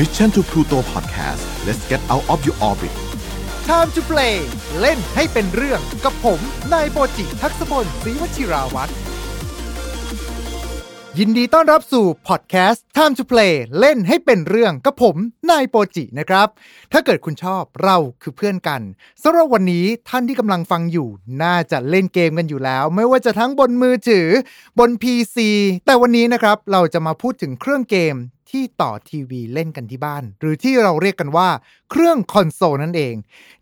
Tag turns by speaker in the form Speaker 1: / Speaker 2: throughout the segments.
Speaker 1: Mission to Pluto Podcast let's get out of your orbit
Speaker 2: Time to play เล่นให้เป็นเรื่องกับผม นายโปจิทักษพลศรีวชิราวัตรยินดีต้อนรับสู่พอดแคสต์ Time to Play เล่นให้เป็นเรื่องกับผม นายโปจินะครับ ถ้าเกิดคุณชอบเราคือเพื่อนกันสำหรับวันนี้ท่านที่กำลังฟังอยู่ น่าจะเล่นเกมกันอยู่แล้ว ไม่ว่าจะทั้งบนมือถือบน PC แต่วันนี้นะครับเราจะมาพูดถึงเครื่องเกม ที่ต่อทีวีเล่นกันที่บ้าน หรือที่เราเรียกกันว่า เครื่องคอนโซลนั่นเอง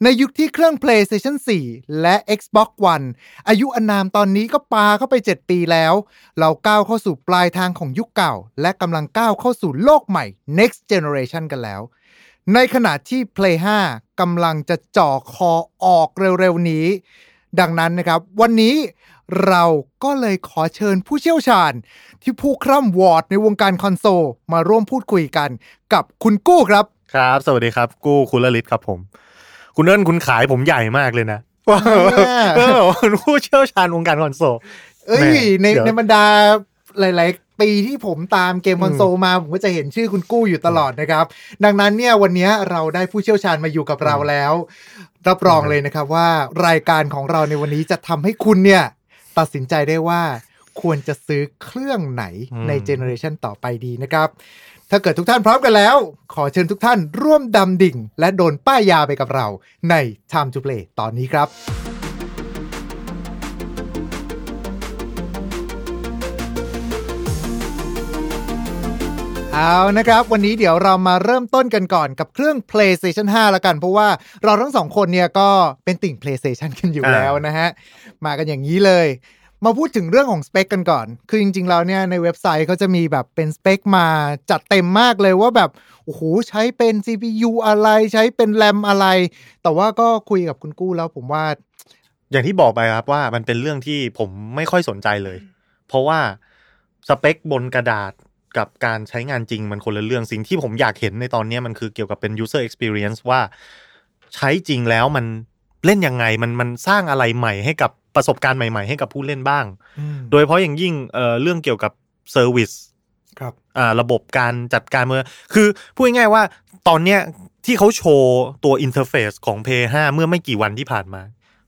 Speaker 2: ในยุคที่เครื่อง PlayStation 4 และ Xbox One อายุอนามตอนนี้ก็ปาเข้าไป 7 ปีแล้ว เราก้าวเข้าสู่ปลายทางของยุคเก่า และกำลังก้าวเข้าสู่โลกใหม่ next generation กันแล้ว ในขณะที่ Play 5กำลังจะจ่อคอออกเร็วๆนี้ ดังนั้นนะครับ วันนี้ เราก็เลยขอเชิญผู้เชี่ยวชาญ ที่ผู้คร่ำหวอดในวงการคอนโซลมาร่วมพูดคุยกันกับคุณกู้ครับ
Speaker 3: ครับ สวัสดีครับ กู้คุณละลิศครับผม คุณเอิญคุณขายผมใหญ่มากเลยนะว่า
Speaker 2: อ่า
Speaker 3: เออคุณผู้เชี่ยวชาญวงการคอนโซล
Speaker 2: เอ้ย
Speaker 3: แหม่
Speaker 2: ใน
Speaker 3: เดี๋ยว
Speaker 2: ในบรรดาหลายๆ ปีที่ผมตามเกมคอนโซลมา ผมก็จะเห็นชื่อคุณกู้อยู่ตลอดนะครับ ดังนั้นเนี่ยวันนี้เราได้ผู้เชี่ยวชาญมาอยู่กับเราแล้ว รับรองเลยนะครับว่ารายการของเราในวันนี้จะทำให้คุณเนี่ย ตัดสินใจได้ว่าควรจะซื้อเครื่องไหนในเจเนอเรชันต่อไปดีนะครับ ถ้าเกิดทุกท่านพร้อมกันแล้ว ขอเชิญทุกท่านร่วมดำดิ่ง และโดนป้ายยาไปกับเราใน Time to Play ตอนนี้ครับ เอานะครับ วันนี้เดี๋ยวเรามาเริ่มต้นกันก่อนกับเครื่อง PlayStation 5 แล้วกัน เพราะว่าเราทั้งสองคนเนี่ยก็เป็นติ่ง PlayStation กันอยู่
Speaker 3: อ่า
Speaker 2: แล้วนะฮะ มากันอย่างนี้เลย มาพูดถึงเรื่องของสเปคกันก่อน คือจริงๆแล้วเนี่ยในเว็บไซต์เขาจะมีแบบเป็นสเปคมาจัดเต็มมากเลยว่าแบบ โอ้โห ใช้เป็น CPU อะไรใช้เป็นแรมอะไร แต่ว่าก็คุยกับคุณกู้แล้วผมว่า
Speaker 3: อย่างที่บอกไปครับว่ามันเป็นเรื่องที่ผมไม่ค่อยสนใจเลย เพราะว่าสเปคบนกระดาษ กับการใช้งานจริงมันคนละเรื่องสิ่งที่ผมอยากเห็นในตอนนี้มันคือเกี่ยวกับเป็น user experience ว่าใช้จริงแล้วมันเล่นยังไงมันมันสร้างอะไรใหม่ให้กับประสบการณ์ใหม่ๆ ให้กับผู้เล่นบ้าง โดยเฉพาะอย่างยิ่งเอ่อเรื่องเกี่ยวกับ service
Speaker 2: ครับ
Speaker 3: อ่าระบบการจัดการเมื่อคือพูดง่ายๆว่าตอนเนี้ยที่เขาโชว์ตัว interface ของ p 5เมื่อไม่กี่วันที่ผ่านมา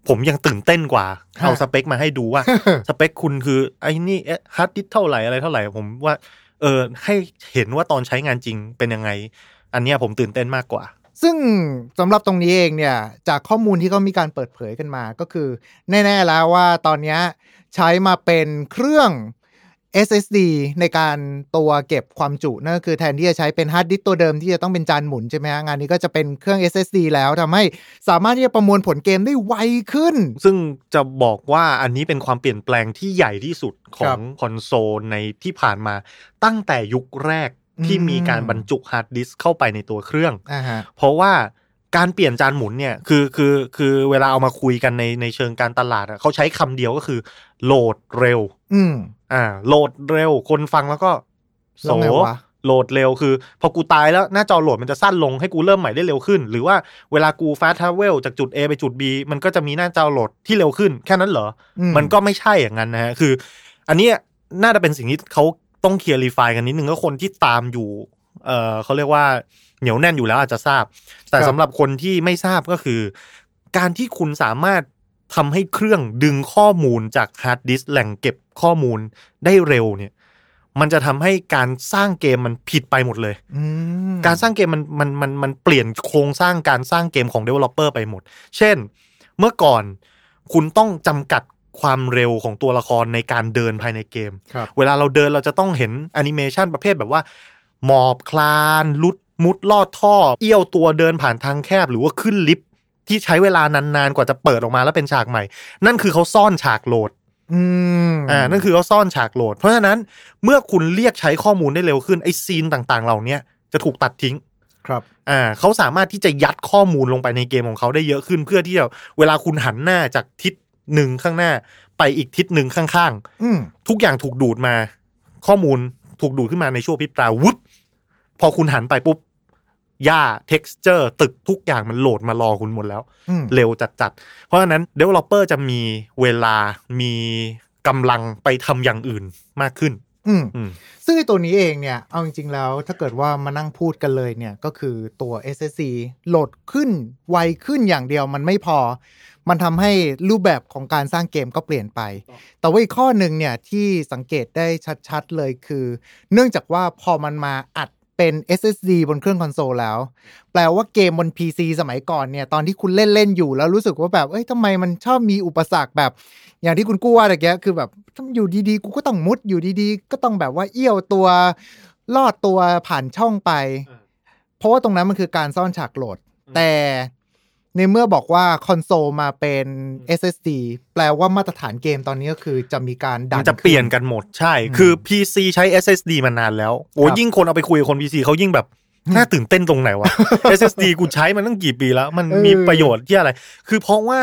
Speaker 3: ผมยังตื่นเต้นกว่า
Speaker 2: ฮะ
Speaker 3: เอาสเปคมาให้ดูว่า สเปคคุณคือไอ้นี่ฮาร์ดดิสก์เท่าไหร่อะไรเท่าไหร่ผมว่า เออให้เห็นว่าตอนใช้งานจริงเป็นยังไง อันเนี้ยผมตื่นเต้นมากกว่า
Speaker 2: ซึ่งสำหรับตรงนี้เองเนี่ย จากข้อมูลที่เขามีการเปิดเผยกันมาก็คือ แน่ ๆ แล้วว่าตอนนี้ใช้มาเป็นเครื่อง SSD ในการตัวเก็บความจุนั่นก็คือแทนที่จะใช้เป็นฮาร์ดดิสก์ตัวเดิมที่จะต้องเป็นจานหมุนใช่ไหมฮะงานนี้ก็จะเป็นเครื่อง SSD แล้วทำให้สามารถที่จะประมวลผลเกมได้ไวขึ้น
Speaker 3: ซึ่งจะบอกว่าอันนี้เป็นความเปลี่ยนแปลงที่ใหญ่ที่สุด
Speaker 2: ครั
Speaker 3: บของคอนโซลในที่ผ่านมาตั้งแต่ยุคแรกที่
Speaker 2: อืม
Speaker 3: มีการบรรจุฮาร์ดดิสก์เข้าไปในตัวเครื่อง
Speaker 2: อ่าฮะ
Speaker 3: เพราะว่าการเปลี่ยนจานหมุนเนี่ยคือคือคือเวลาเอามาคุยกันในในเชิงการตลาดอะเขาใช้คำเดียวก็คือโหลดเร็ว
Speaker 2: อืม
Speaker 3: อ่า โหลดเร็วคนฟังแล้วก็ so
Speaker 2: แล้วไงวะ
Speaker 3: โหลดเร็วคือ พอกูตายแล้วหน้าจอโหลดมันจะสั้นลงให้กูเริ่มใหม่ได้เร็วขึ้น หรือว่าเวลากูฟาสท r เวลจากจุด A ไปจุด B มันก็จะมีหน้าจอโหลดที่เร็วขึ้น แค่นั้นเหรอ
Speaker 2: อื
Speaker 3: มมันก็ไม่ใช่อย่างนั้นนะฮะคือ อันเนี้ยน่าจะเป็นสิ่งที่เขาต้อง clarify กันนิดนึงก็คนที่ตามอยู่เออเขาเรียกว่าเหนียวแน่นอยู่แล้วอาจจะทราบ แต่
Speaker 2: ครับ
Speaker 3: สำหรับคนที่ไม่ทราบก็คือ การที่คุณสามารถ ทำให้เครื่องดึงข้อมูลจากฮาร์ดดิสก์แหล่งเก็บข้อมูลได้เร็วเนี่ย มันจะทำให้การสร้างเกมมันผิดไปหมดเลย
Speaker 2: อืม
Speaker 3: การสร้างเกมมันมันมันมันเปลี่ยนโครงสร้างการสร้างเกมของ Developer ไปหมด เช่น เมื่อก่อนคุณต้องจำกัดความเร็วของตัวละครในการเดินภายในเกม
Speaker 2: ครับ
Speaker 3: เวลาเราเดินเราจะต้องเห็นแอนิเมชันประเภทแบบว่า หมอบคลาน ลุดมุดลอดท่อ เอี้ยวตัวเดินผ่านทางแคบ หรือว่าขึ้นลิฟต์ ที่ใช้เวลานานๆกว่าจะเปิดออกมาแล้วเป็นฉากใหม่ นั่นคือเขาซ่อนฉากโหลด
Speaker 2: อืม
Speaker 3: อ่านั่นคือเขาซ่อนฉากโหลด เพราะฉะนั้นเมื่อคุณเรียกใช้ข้อมูลได้เร็วขึ้นไอ scene ต่างๆ เหล่าเนี้ยจะถูกตัดทิ้ง
Speaker 2: ครับ
Speaker 3: อ่าเขาสามารถที่จะยัดข้อมูลลงไปในเกมของเขาได้เยอะขึ้น เพื่อที่จะเวลาคุณหันหน้าจากทิศหนึ่งข้างหน้า ไปอีกทิศหนึ่งข้าง
Speaker 2: อืม
Speaker 3: ๆทุกอย่างถูกดูดมา ข้อมูลถูกดูดขึ้นมาในช่วงพริบตาวุบพอคุณหันไปปุ๊บ หญ้า texture ตึกทุกอย่างมันโหลดมารอคุณหมดแล้ว
Speaker 2: อืม
Speaker 3: เร็วจัดๆ เพราะฉะนั้น developer จะมีเวลามีกำลังไปทำอย่างอื่นมากขึ้น
Speaker 2: อืม
Speaker 3: อืม
Speaker 2: ซึ่งไอตัวนี้เองเนี่ย เอาจริงๆ แล้วถ้าเกิดว่ามานั่งพูดกันเลยเนี่ย ก็คือตัว SSC โหลดขึ้น ไวขึ้นอย่างเดียวมันไม่พอ มันทำให้รูปแบบของการสร้างเกมก็เปลี่ยนไป แต่ว่าอีกข้อหนึ่งเนี่ยที่สังเกตได้ชัดๆเลยคือ เนื่องจากว่าพอมันมาอัด เป็น SSD บนเครื่องคอนโซลแล้ว แปลว่าเกมบน PC สมัยก่อนเนี่ย ตอนที่คุณเล่นเล่นๆอยู่แล้วรู้สึกว่าแบบ เอ้ยทำไมมันชอบมีอุปสรรคแบบ อย่างที่คุณกู้ว่าตะเกียคือแบบอยู่ดีๆ กูก็ต้องมุดอยู่ดีๆ ก็ต้องแบบว่าเอี้ยวตัวลอดตัวผ่านช่องไป
Speaker 3: อืม
Speaker 2: เพราะว่าตรงนั้นมันคือการซ่อนฉากโหลด แต่ ในเมื่อบอกว่าคอนโซลมาเป็น SSD แปลว่ามาตรฐานเกมตอนนี้ก็คือจะมีการดั
Speaker 3: มันนจะเปลี่ยนกันหมดใช่ คือ PC ใช้ SSD มานานแล้ว โอ้
Speaker 2: ครับ
Speaker 3: ยิ่งคนเอาไปคุยกับคน PC เขายิ่งแบบ น่าตื่นเต้นตรงไหนวะ SSD กูใช้มันตั้งกี่ปีแล้ว มัน
Speaker 2: เออ
Speaker 3: มีประโยชน์ที่อะไร คือเพราะว่า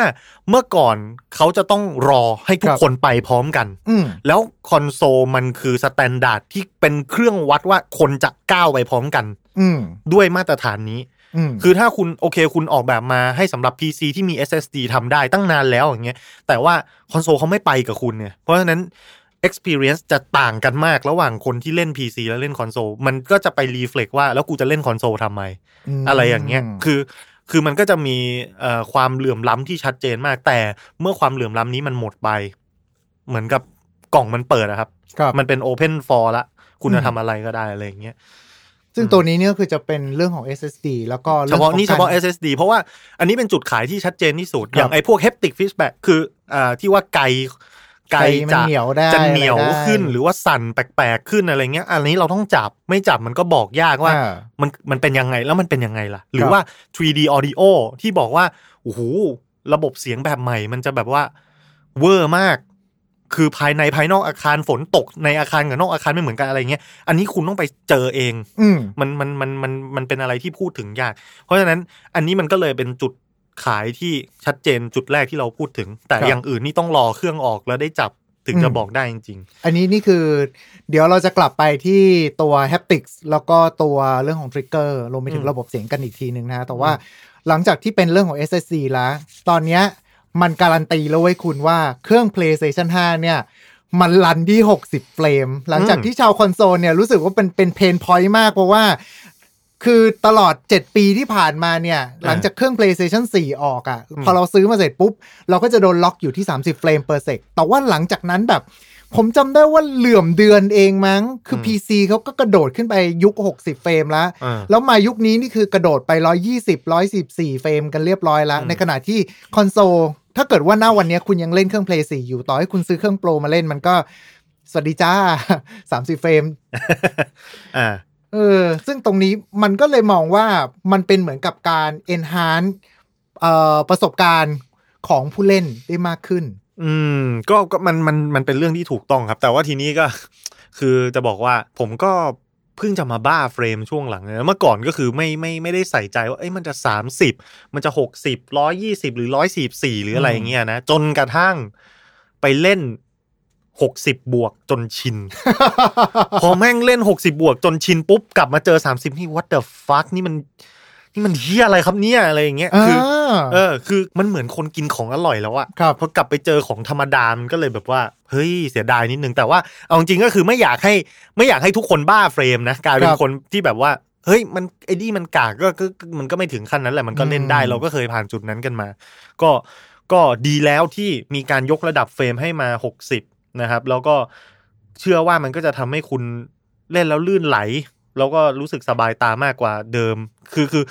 Speaker 3: เมื่อก่อนเขาจะต้องรอให้ทุก
Speaker 2: ครับ
Speaker 3: คนไปพร้อมกัน
Speaker 2: อืม
Speaker 3: แล้วคอนโซลมันคือ standard ที่เป็นเครื่องวัดว่าคนจะก้าวไปพร้อมกัน
Speaker 2: อืม
Speaker 3: ด้วยมาตรฐานนี้
Speaker 2: อืม
Speaker 3: คือถ้าคุณโอเคคุณออกแบบมาให้สำหรับ PC ที่มี SSD ทำได้ตั้งนานแล้วอย่างเงี้ยแต่ว่าคอนโซลเขาไม่ไปกับคุณเนี่ยเพราะฉะนั้น experience จะต่างกันมากระหว่างคนที่เล่น PC แล้วเล่นคอนโซลมันก็จะไป reflect ว่าแล้วกูจะเล่นคอนโซลทำไม อะไรอย่างเงี้ยคือคือมันก็จะมีเอ่อความเหลื่อมล้ำที่ชัดเจนมาก แต่เมื่อความเหลื่อมล้ำนี้มันหมดไป เหมือนกับกล่องมันเปิดอะครับ
Speaker 2: ครับ
Speaker 3: มันเป็น Open for ละคุณ
Speaker 2: อื
Speaker 3: จะ
Speaker 2: ม
Speaker 3: ทำอะไรก็ได้อะไรอย่างเงี้ย
Speaker 2: ซึ่งตัวนี้เนี่ยก็คือจะเป็นเรื่องของ SSD แล้วก็
Speaker 3: เฉ
Speaker 2: รื่อง
Speaker 3: พาะ
Speaker 2: ของ
Speaker 3: นี่เฉพาะ
Speaker 2: การ
Speaker 3: SSD เพราะว่าอันนี้เป็นจุดขายที่ชัดเจนที่สุด
Speaker 2: ครับ
Speaker 3: อย่างไอ้พวก haptic feedback คืออ่าที่ว่าไกลไกล
Speaker 2: ไกลมัน
Speaker 3: จะ
Speaker 2: เหนียวได้
Speaker 3: จะเหนียว
Speaker 2: อะไรได้
Speaker 3: ขึ้นหรือว่าสั่นแปลกๆขึ้นอะไรเงี้ย อันนี้เราต้องจับไม่จับมันก็บอกยากว่า
Speaker 2: อ่า
Speaker 3: มันมันเป็นยังไงแล้วมันเป็นยังไงล่ะ หรื
Speaker 2: ค
Speaker 3: อ
Speaker 2: รับ
Speaker 3: ว่า 3D audio ที่บอกว่าโอ้โหระบบเสียงแบบใหม่ มันจะแบบว่าเวอร์มาก คือภายในภายนอกอาคารฝนตกในอาคารกับนอกอาคารไม่เหมือนกันอะไรเงี้ย อันนี้คุณต้องไปเจอเอง
Speaker 2: อืม
Speaker 3: มันมันมันมันมันเป็นอะไรที่พูดถึงยาก เพราะฉะนั้นอันนี้มันก็เลยเป็นจุดขายที่ชัดเจนจุดแรกที่เราพูดถึง แต่
Speaker 2: ครับ
Speaker 3: อย่างอื่นนี่ต้องรอเครื่องออกแล้วได้จับถึงจะ
Speaker 2: อืม
Speaker 3: บอกได้จริง
Speaker 2: อันนี้นี่คือ เดี๋ยวเราจะกลับไปที่ตัว haptics แล้วก็ตัวเรื่องของ trigger รวมไปถึง
Speaker 3: อืม
Speaker 2: ระบบเสียงกันอีกทีหนึ่งนะ แต่ว่าหลังจากที่เป็นเรื่องของ SSD แล้ว ตอนเนี้ย มันการันตีแล้วเว้ยคุณว่าเครื่อง PlayStation 5 เนี่ย มัน run ที่ 60 เฟรม หลังจาก
Speaker 3: อืม
Speaker 2: ที่ชาวคอนโซลเนี่ยรู้สึกว่าเป็นเป็น pain point มากเพราะว่า คือตลอด 7 ปีที่ผ่านมาเนี่ย หลังจากเครื่อง PlayStation 4 ออกอะ่ะ
Speaker 3: อืม
Speaker 2: พอเราซื้อมาเสร็จปุ๊บ เราก็จะโดนล็อกอยู่ที่ 30 เฟรม per sec แต่ว่าหลังจากนั้นแบบผมจำได้ว่าเหลื่อมเดือนเองมั้ง คือ PC เขาก็กระโดดขึ้นไปยุค 60 เฟรมแล้ว
Speaker 3: ๆอ่า
Speaker 2: แล้วมายุคนี้นี่คือกระโดดไป 120 144 เฟรมกันเรียบร้อยแล้ว
Speaker 3: อืม
Speaker 2: ในขณะที่คอนโซล ถ้าเกิดว่าหน้าวันนี้คุณยังเล่นเครื่อง Play 4อยู่ต่อให้คุณซื้อเครื่อง Pro มาเล่นมันก็ สวัสดีจ้า30เฟรม
Speaker 3: อ่า
Speaker 2: เออ ซึ่งตรงนี้มันก็เลยมองว่ามันเป็นเหมือนกับการ enhance เอ่อประสบการณ์ของผู้เล่นได้มากขึ้น
Speaker 3: อืม ก็ก็มันมันมันเป็นเรื่องที่ถูกต้องครับ แต่ว่าทีนี้ก็ คือจะบอกว่าผมก็ เพิ่งจะมาบ้าเฟรมช่วงหลังนะเมื่อก่อนก็คือไม่ไม่ไม่ได้ใส่ใจว่าเอ้ยมันจะสามสิบมันจะหกสิบร้อยยี่สิบหรือร้อยสี่สี่หรืออะไรอย่างเงี้ยนะ จนกระทั่งไปเล่นหกสิบบวกจนชิน พอแม่งเล่นหกสิบวกจนชินปุ๊บ กลับมาเจอสามสิบนี่ what the fuck นี่มัน นี่มันเฮียอะไรครับเนี่ยอะไรอย่างเงี้ยคือเออ คือมันเหมือนคนกินของอร่อยแล้วอะ
Speaker 2: ครับ
Speaker 3: พอกลับไปเจอของธรรมดามันก็เลยแบบว่าเฮ้ยเสียดายนิดนึงแต่ว่าเอาจริงๆก็คือไม่อยากให้ไม่อยากให้ทุกคนบ้าเฟรมนะกลายเป็
Speaker 2: คนรับ
Speaker 3: คนที่แบบว่าเฮ้ยมันไอ้นี่มันกากก็ก็ก็มันก็ไม่ถึงขั้นนั้นแหละมันก็เล่นได้
Speaker 2: อืม
Speaker 3: เราก็เคยผ่านจุดนั้นกันมา ก็ก็ดีแล้วที่มีการยกระดับเฟรมให้มาหกสิบนะครับ แล้วก็เชื่อว่ามันก็จะทำให้คุณเล่นแล้วลื่นไหล แล้วก็รู้สึกสบายตามากกว่าเดิม คือคือ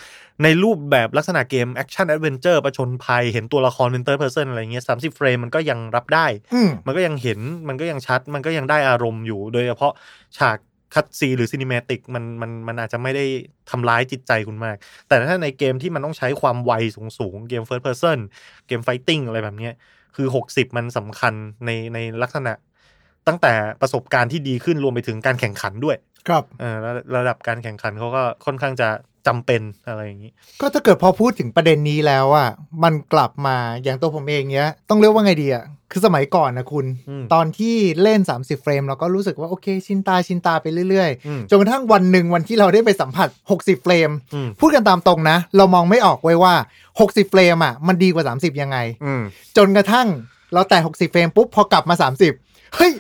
Speaker 3: ในรูปแบบลักษณะเกมแอคชั่นแอดเวนเจอร์ประชนภัย เห็นตัวละครเป็น third person อะไรเงี้ยสามสิบเฟรมมันก็ยังรับได้
Speaker 2: อืม
Speaker 3: มันก็ยังเห็นมันก็ยังชัด มันก็ยังได้อารมณ์อยู่ โดยเฉพาะฉาก cutscene หรือ cinematic มันมันมันอาจจะไม่ได้ทำร้ายจิตใจคุณมาก แต่ถ้าในเกมที่มันต้องใช้ความไวสูงๆ เกม First Person เกม fighting อะไรแบบเนี้ยคือ 60 มันสำคัญในในลักษณะ ตั้งแต่ประสบการณ์ที่ดีขึ้นรวมไปถึงการแข่งขันด้วย
Speaker 2: ครับ
Speaker 3: เออระระดับการแข่งขันเขาก็ค่อนข้างจะจำเป็นอะไรอย่างนี้
Speaker 2: ก็ถ้าเกิดพอพูดถึงประเด็นนี้แล้วอะมันกลับมาอย่างตัวผมเองเนี้ย ต้องเรียกว่าไงดีอะคือสมัยก่อนนะคุณ
Speaker 3: อืม
Speaker 2: ตอนที่เล่น 30 เฟรมเราก็รู้สึกว่า โอเคชินตาชินตาไปเรื่อย
Speaker 3: อืม
Speaker 2: ๆจนกระทั่งวันหนึ่งวันที่เราได้ไปสัมผัส 60 เฟรม
Speaker 3: อืม
Speaker 2: พูดกันตามตรงนะ เรามองไม่ออกเว้ยว่า 60 เฟรมอะมันดีกว่า 30 ยังไง
Speaker 3: อืม
Speaker 2: จนกระทั่งเราแต่ 60 เฟรมปุ๊บพอกลับมา 30 เฮ้ย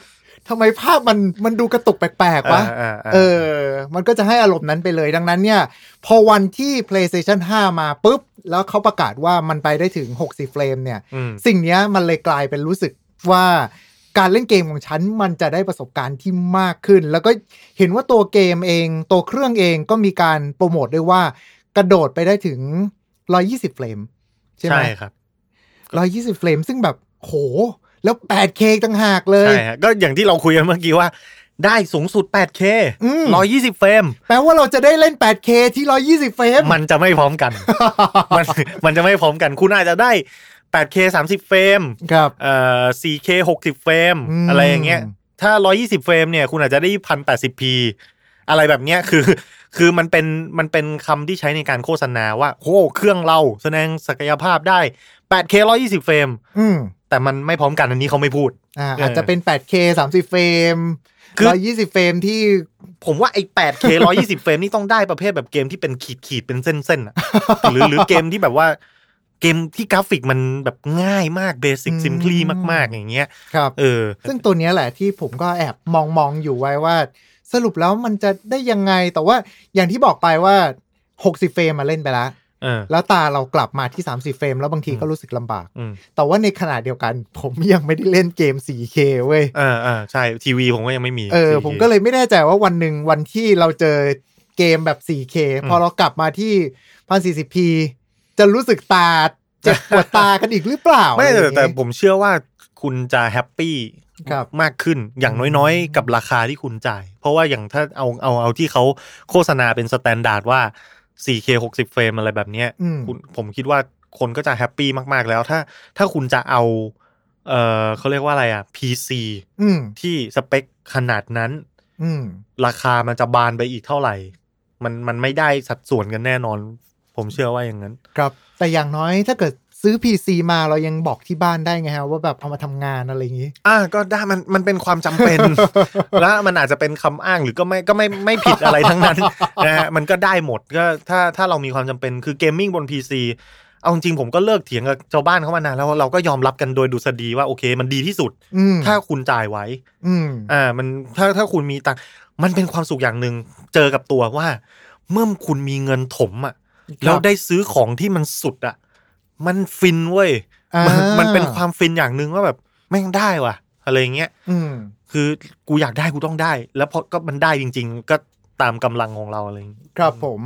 Speaker 2: ทำไมภาพมันมันดูกระตุกแปลกๆวะ
Speaker 3: อ่าอ่า
Speaker 2: เออ มันก็จะให้อารมณ์นั้นไปเลยดังนั้นเนี่ย พอวันที่ PlayStation 5 มาปุ๊บ แล้วเขาประกาศว่ามันไปได้ถึง 60 เฟรมเนี่ย
Speaker 3: อืม
Speaker 2: สิ่งเนี้ยมันเลยกลายเป็นรู้สึกว่าการเล่นเกมของฉันมันจะได้ประสบการณ์ที่มากขึ้น แล้วก็เห็นว่าตัวเกมเอง ตัวเครื่องเองก็มีการโปรโมทด้วยว่ากระโดดไปได้ถึง 120 เฟรม ใช่ไหม
Speaker 3: ใช่ครับ
Speaker 2: 120 เฟรมซึ่งแบบโห แล้ว 8K ต่างหากเลย
Speaker 3: ใช่ฮะก็อย่างที่เราคุยกันเมื่อกี้ว่า ได้สูงสุด 8K
Speaker 2: อืม
Speaker 3: 120 เฟรม
Speaker 2: แปลว่าเราจะได้เล่น 8K ที่ 120 เฟรม
Speaker 3: มันจะไม่พร้อมกัน มันมันจะไม่พร้อมกัน คุณอาจจะได้ 8K 30 เฟรม
Speaker 2: ครับ
Speaker 3: เอ่อ 4K 60 เฟรม
Speaker 2: อืม
Speaker 3: อะไรอย่างเงี้ย ถ้า 120 เฟรมเนี่ย คุณอาจจะได้ 1080p อะไรแบบเนี้ย คือ คือมันเป็น มันเป็นคำที่ใช้ในการโฆษณาว่าโอ้เครื่องเราแสดงศักยภาพได้ 8K 120 เฟรม
Speaker 2: อืม
Speaker 3: แต่มันไม่พร้อมกันอันนี้เขาไม่พูด
Speaker 2: อ่า
Speaker 3: เอออ
Speaker 2: อาจจะเป็น 8K 30 เฟรม
Speaker 3: คือ
Speaker 2: 120เฟรมที่
Speaker 3: ผมว่าไอ้ 8K 120เฟรมนี่ต้องได้ประเภทแบบเกมที่เป็นขีดขีดๆเป็นเส้นๆอะหรือหรือเกมที่แบบว่า เกมที่กราฟิกมันแบบง่ายมากเบสิก
Speaker 2: อืม
Speaker 3: ซิมพลีมาก ๆ อย่างเงี้ย
Speaker 2: ครับ
Speaker 3: เออ
Speaker 2: ซึ่งตัวเนี้ยแหละที่ผมก็แอบมองมองอยู่ไว้ว่า สรุปแล้วมันจะได้ยังไงแต่ว่าอย่างที่บอกไปว่า60เฟรมมาเล่นไปแล้ว
Speaker 3: เออ
Speaker 2: แล้วตาเรากลับมาที่ 30 เฟรม แล้วบางที
Speaker 3: อืม
Speaker 2: ก็รู้สึกลำบาก
Speaker 3: อืม
Speaker 2: แต่ว่าในขณะเดียวกัน ผมยังไม่ได้เล่นเกม 4K เว้ย
Speaker 3: เออเออใช่ ทีวีผมก็ยังไม่มี
Speaker 2: เออ
Speaker 3: 4K
Speaker 2: ผมก็เลยไม่แน่ใจว่าวันหนึ่งวันที่เราเจอเกมแบบ 4K
Speaker 3: อืม
Speaker 2: พอเรากลับมาที่ 1040p จะรู้สึกตาเจ็บปวดตากันอีกหรือเปล่า
Speaker 3: ไม่
Speaker 2: อะรอ
Speaker 3: แต่
Speaker 2: ย่าง
Speaker 3: แต่
Speaker 2: เงี้ย
Speaker 3: ผมเชื่อว่าคุณจะ happy
Speaker 2: ครับ
Speaker 3: มากขึ้นอย่างน้อยๆ กับราคาที่คุณจ่าย เพราะว่าอย่างถ้าเอาเอาเอาที่เขาโฆษณาเป็น standard ว่า 4K 60 เฟรมอะไรแบบเนี้ย
Speaker 2: อืม
Speaker 3: คุณผมคิดว่าคนก็จะ happy มาก ๆ แล้วถ้า ถ้าคุณจะเอา เออเขาเรียกว่าอะไรอะ PC
Speaker 2: อืม
Speaker 3: ที่สเปคขนาดนั้น
Speaker 2: อืม
Speaker 3: ราคามันจะบานไปอีกเท่าไหร่ มันมันไม่ได้สัดส่วนกันแน่นอน ผมเชื่อว่าอย่างนั้น
Speaker 2: ครับ แต่อย่างน้อยถ้าเกิด ซื้อ PC มาเรายังบอกที่บ้านได้ไงฮะว่าแบบเอามาทำงานอะไรอย่างนี้
Speaker 3: อ่าก็ได้มันมันเป็นความจำเป็น แล้วมันอาจจะเป็นคำอ้างหรือก็ไม่ก็ไม่ไม่ผิดอะไรทั้งนั้นนะฮะมันก็ได้หมดก็ถ้าถ้าเรามีความจำเป็นคือเกมมิ่งบน PC เอาจริงๆผมก็เลิกเถียงกับชาวบ้านเขามานานแล้วเราก็ยอมรับกันโดยดุษฎีว่าโอเค มันดีที่สุด
Speaker 2: อืม
Speaker 3: ถ้าคุณจ่ายไว้
Speaker 2: อืม
Speaker 3: อ่า มันถ้าถ้าคุณมีตังค์มันเป็นความสุขอย่างหนึ่งเจอกับตัวว่า เมื่อคุณมีเงินถมอะ
Speaker 2: ครับ
Speaker 3: แล้วได้ซื้อของที่มันสุดอะ มันฟินเว้ย
Speaker 2: อ่า
Speaker 3: มันมันเป็นความฟินอย่างหนึ่งว่าแบบแม่งได้ว่ะ อะไรอย่างเงี้ย
Speaker 2: อืม
Speaker 3: คือกูอยากได้กูต้องได้ แล้วพอก็มันได้จริง ๆ ก็ตามกำลังของเราอะไรอย่างเงี้ย
Speaker 2: ครับผม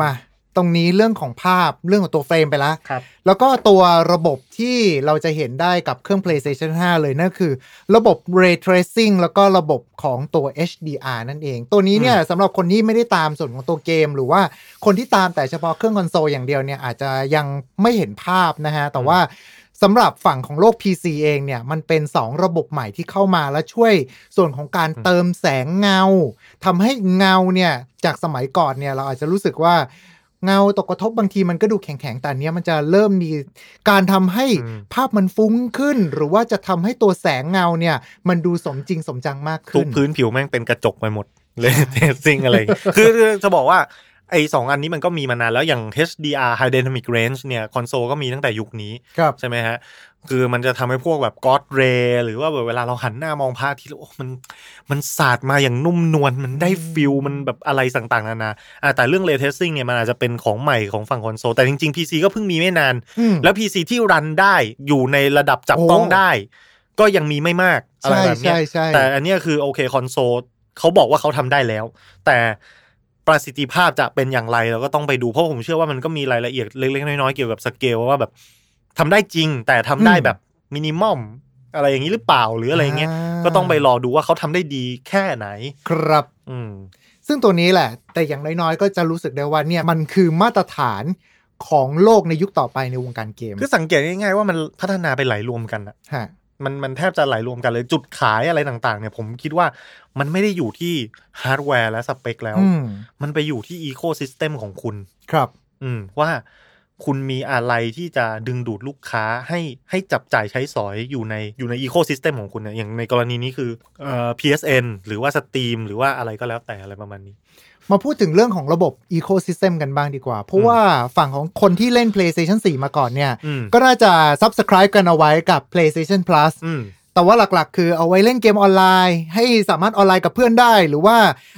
Speaker 2: มา ตรงนี้เรื่องของภาพเรื่องของตัวเฟรมไปแล้ว
Speaker 3: ครับ
Speaker 2: แล้วก็ตัวระบบที่เราจะเห็นได้กับเครื่อง PlayStation 5 เลยนั่นคือ ระบบ Ray Tracing แล้วก็ระบบของตัว HDR นั่นเอง ตัวนี้เนี่ยสำหรับคนที่ไม่ได้ตามส่วนของตัวเกม หรือว่าคนที่ตามแต่เฉพาะเครื่องคอนโซลอย่างเดียวเนี่ยอาจจะยังไม่เห็นภาพนะฮะ แต่ว่าสำหรับฝั่งของโลก PC เองเนี่ย มันเป็น 2 ระบบใหม่ที่เข้ามาแล้วช่วยส่วนของการเติมแสงเงาทำให้เงาเนี่ย จากสมัยก่อนเนี่ย เราอาจจะรู้สึกว่า เงาตกกระทบบางทีมันก็ดูแข็งๆแต่อันเนี้ยมันจะเริ่มมีการทำให้
Speaker 3: อืม
Speaker 2: ภาพมันฟุ้งขึ้น หรือว่าจะทำให้ตัวแสงเงาเนี่ย มันดูสมจริงสมจังมาก
Speaker 3: ทุ
Speaker 2: ขึ้
Speaker 3: ก
Speaker 2: น
Speaker 3: พื้นผิวแม่งเป็นกระจกไปหมด ray tracing อะไรอย่างเงี้ยคือคือจะบอกว่าไอ้สองอันนี้มันก็มีมานานแล้วอย่าง HDR High Dynamic Range เนี่ย คอนโซลก็มีตั้งแต่ยุคนี้
Speaker 2: ครับ
Speaker 3: ใช่ไหมฮะ คือมันจะทำให้พวกแบบ god ray หรือว่าแบบเวลาเราหันหน้ามองพระอาทิตย์โอ้มันมันสาดมาอย่างนุ่มนวลมันได้ feel มันแบบอะไรต่างๆนานาอะแต่เรื่อง Ray Tracing เนี่ยมันอาจจะเป็นของใหม่ของฝั่งคอนโซลแต่จริงๆ PC ก็เพิ่งมีไม่นาน
Speaker 2: อืม
Speaker 3: แล้ว PC ที่รันได้อยู่ในระดับจับต้อง
Speaker 2: โอ้
Speaker 3: ได้ ก็ยังมีไม่มากอะไร
Speaker 2: ใช่
Speaker 3: แบบเนี้ย
Speaker 2: ใช่ใช่
Speaker 3: แต่อันเนี้ยคือโอเคคอนโซลเขาบอกว่าเขาทำได้แล้ว แต่ประสิทธิภาพจะเป็นอย่างไรเราก็ต้องไปดูเพราะผมเชื่อว่ามันก็มีรายละเอียดเล็กๆน้อยๆเกี่ยวกับสเกลว่าแบบ ทำได้จริง แต่ทำได้แบบมินิมอมอะไรอย่างนี้หรือเปล่าหรืออะไรเงี้ยาก็ต้องไปรอดูว่าเขาทำได้ดีแค่ไหน
Speaker 2: ครับ
Speaker 3: อืม
Speaker 2: ซึ่งตัวนี้แหละ แต่อย่างน้อยๆ ก็จะรู้สึกได้ว่าเนี่ยมันคือมาตรฐานของโลกในยุคต่อไปในวงการเกม
Speaker 3: คือสังเกตง่ายๆว่ามันพัฒนาไปไหลรวมกันอะ
Speaker 2: ฮะ
Speaker 3: มันมันแทบจะไหลรวมกันเลยจุดขายอะไรต่างๆ เนี่ย ผมคิดว่ามันไม่ได้อยู่ที่ฮาร์ดแวร์และสเปคแล้ว
Speaker 2: อืม
Speaker 3: มันไปอยู่ที่ ecosystem ของคุณ
Speaker 2: ครับ
Speaker 3: อืมว่า คุณมีอะไรที่จะดึงดูดลูกค้าให้ให้จับจ่ายใช้สอยอยู่ในอยู่ใน ecosystem ของคุณเนี่ยอย่างในกรณีนี้คือเอ่อ PSN หรือว่า Steam หรือว่าอะไรก็แล้วแต่อะไรประมาณนี้
Speaker 2: มาพูดถึงเรื่องของระบบ Ecosystem กันบ้างดีกว่า เพราะ
Speaker 3: อืม
Speaker 2: ว่าฝั่งของคนที่เล่น PlayStation 4 มาก่อนเนี่ย
Speaker 3: อืม
Speaker 2: ก็น่าจะ Subscribe กันเอาไว้กับ PlayStation Plus
Speaker 3: อืม
Speaker 2: แต่ว่าหลักๆ คือเอาไว้เล่นเกมออนไลน์ ให้สามารถออนไลน์กับเพื่อนได้ หรือว่า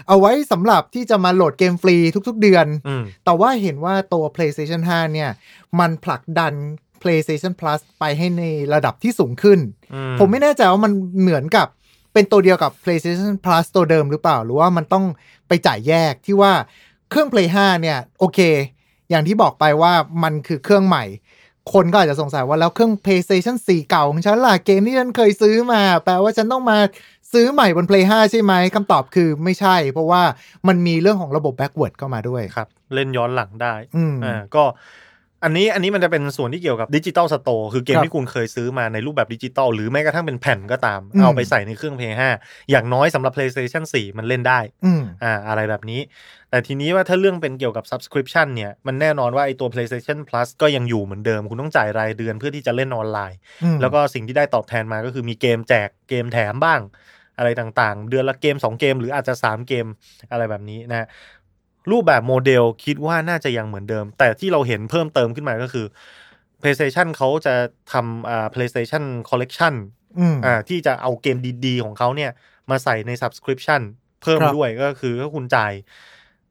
Speaker 2: เอาไว้สำหรับที่จะมาโหลดเกมฟรีทุกๆเดือน
Speaker 3: อืม
Speaker 2: แต่ว่าเห็นว่าตัว PlayStation 5 เนี่ย มันผลักดัน PlayStation Plus ไปให้ในระดับที่สูงขึ้น
Speaker 3: อื
Speaker 2: ผมไม่แน่ใจว่ามันเหมือนกับเป็นตัวเดียวกับ PlayStation Plus ตัวเดิมหรือเปล่า หรือว่ามันต้องไปจ่ายแยกที่ว่าเครื่อง Play 5 เนี่ย โอเค อย่างที่บอกไปว่ามันคือเครื่องใหม่ คนก็อาจจะสงสัยว่าแล้วเครื่อง PlayStation 4 เก่าของฉันล่ะเกมที่ฉันเคยซื้อมา แปลว่าฉันต้องมาซื้อใหม่บน Play 5 ใช่ไหมคำตอบคือไม่ใช่ เพราะว่ามันมีเรื่องของระบบ backward เข้ามาด้วย
Speaker 3: ครับ เล่นย้อนหลังได้
Speaker 2: อืม
Speaker 3: อ่าก็ อันนี้อันนี้มันจะเป็นส่วนที่เกี่ยวกับ digital store คือเกม
Speaker 2: ครับ
Speaker 3: ที่คุณเคยซื้อมาในรูปแบบดิจิตอลหรือแม้กระทั่งเป็นแผ่นก็ตาม
Speaker 2: อืม
Speaker 3: เอาไปใส่ในเครื่อง Play 5อย่างน้อยสำหรับ PlayStation 4 มันเล่นได้
Speaker 2: อืม
Speaker 3: อ่าอะไรแบบนี้ แต่ทีนี้ว่าถ้าเรื่องเป็นเกี่ยวกับ subscription เนี่ยมันแน่นอนว่าไอตัว PlayStation Plus ก็ยังอยู่เหมือนเดิม คุณต้องจ่ายรายเดือนเพื่อที่จะเล่นออนไลน์
Speaker 2: อืม
Speaker 3: แล้วก็สิ่งที่ได้ตอบแทนมาก็คือมีเกมแจกเกมแถมบ้างอะไรต่างๆ เดือนละเกม 2 เกม หรืออาจจะ 3 เกมอะไรแบบนี้นะ รูปแบบโมเดลคิดว่าน่าจะยังเหมือนเดิม แต่ที่เราเห็นเพิ่มเติมขึ้นมาก็คือ PlayStation เขาจะทำอ่า PlayStation Collection
Speaker 2: อืม
Speaker 3: อ่าที่จะเอาเกมดีๆ ของเขาเนี่ย มาใส่ใน subscription เพิ่ม
Speaker 2: ครับ
Speaker 3: ด้วยก็คือถ้าคุณจ่าย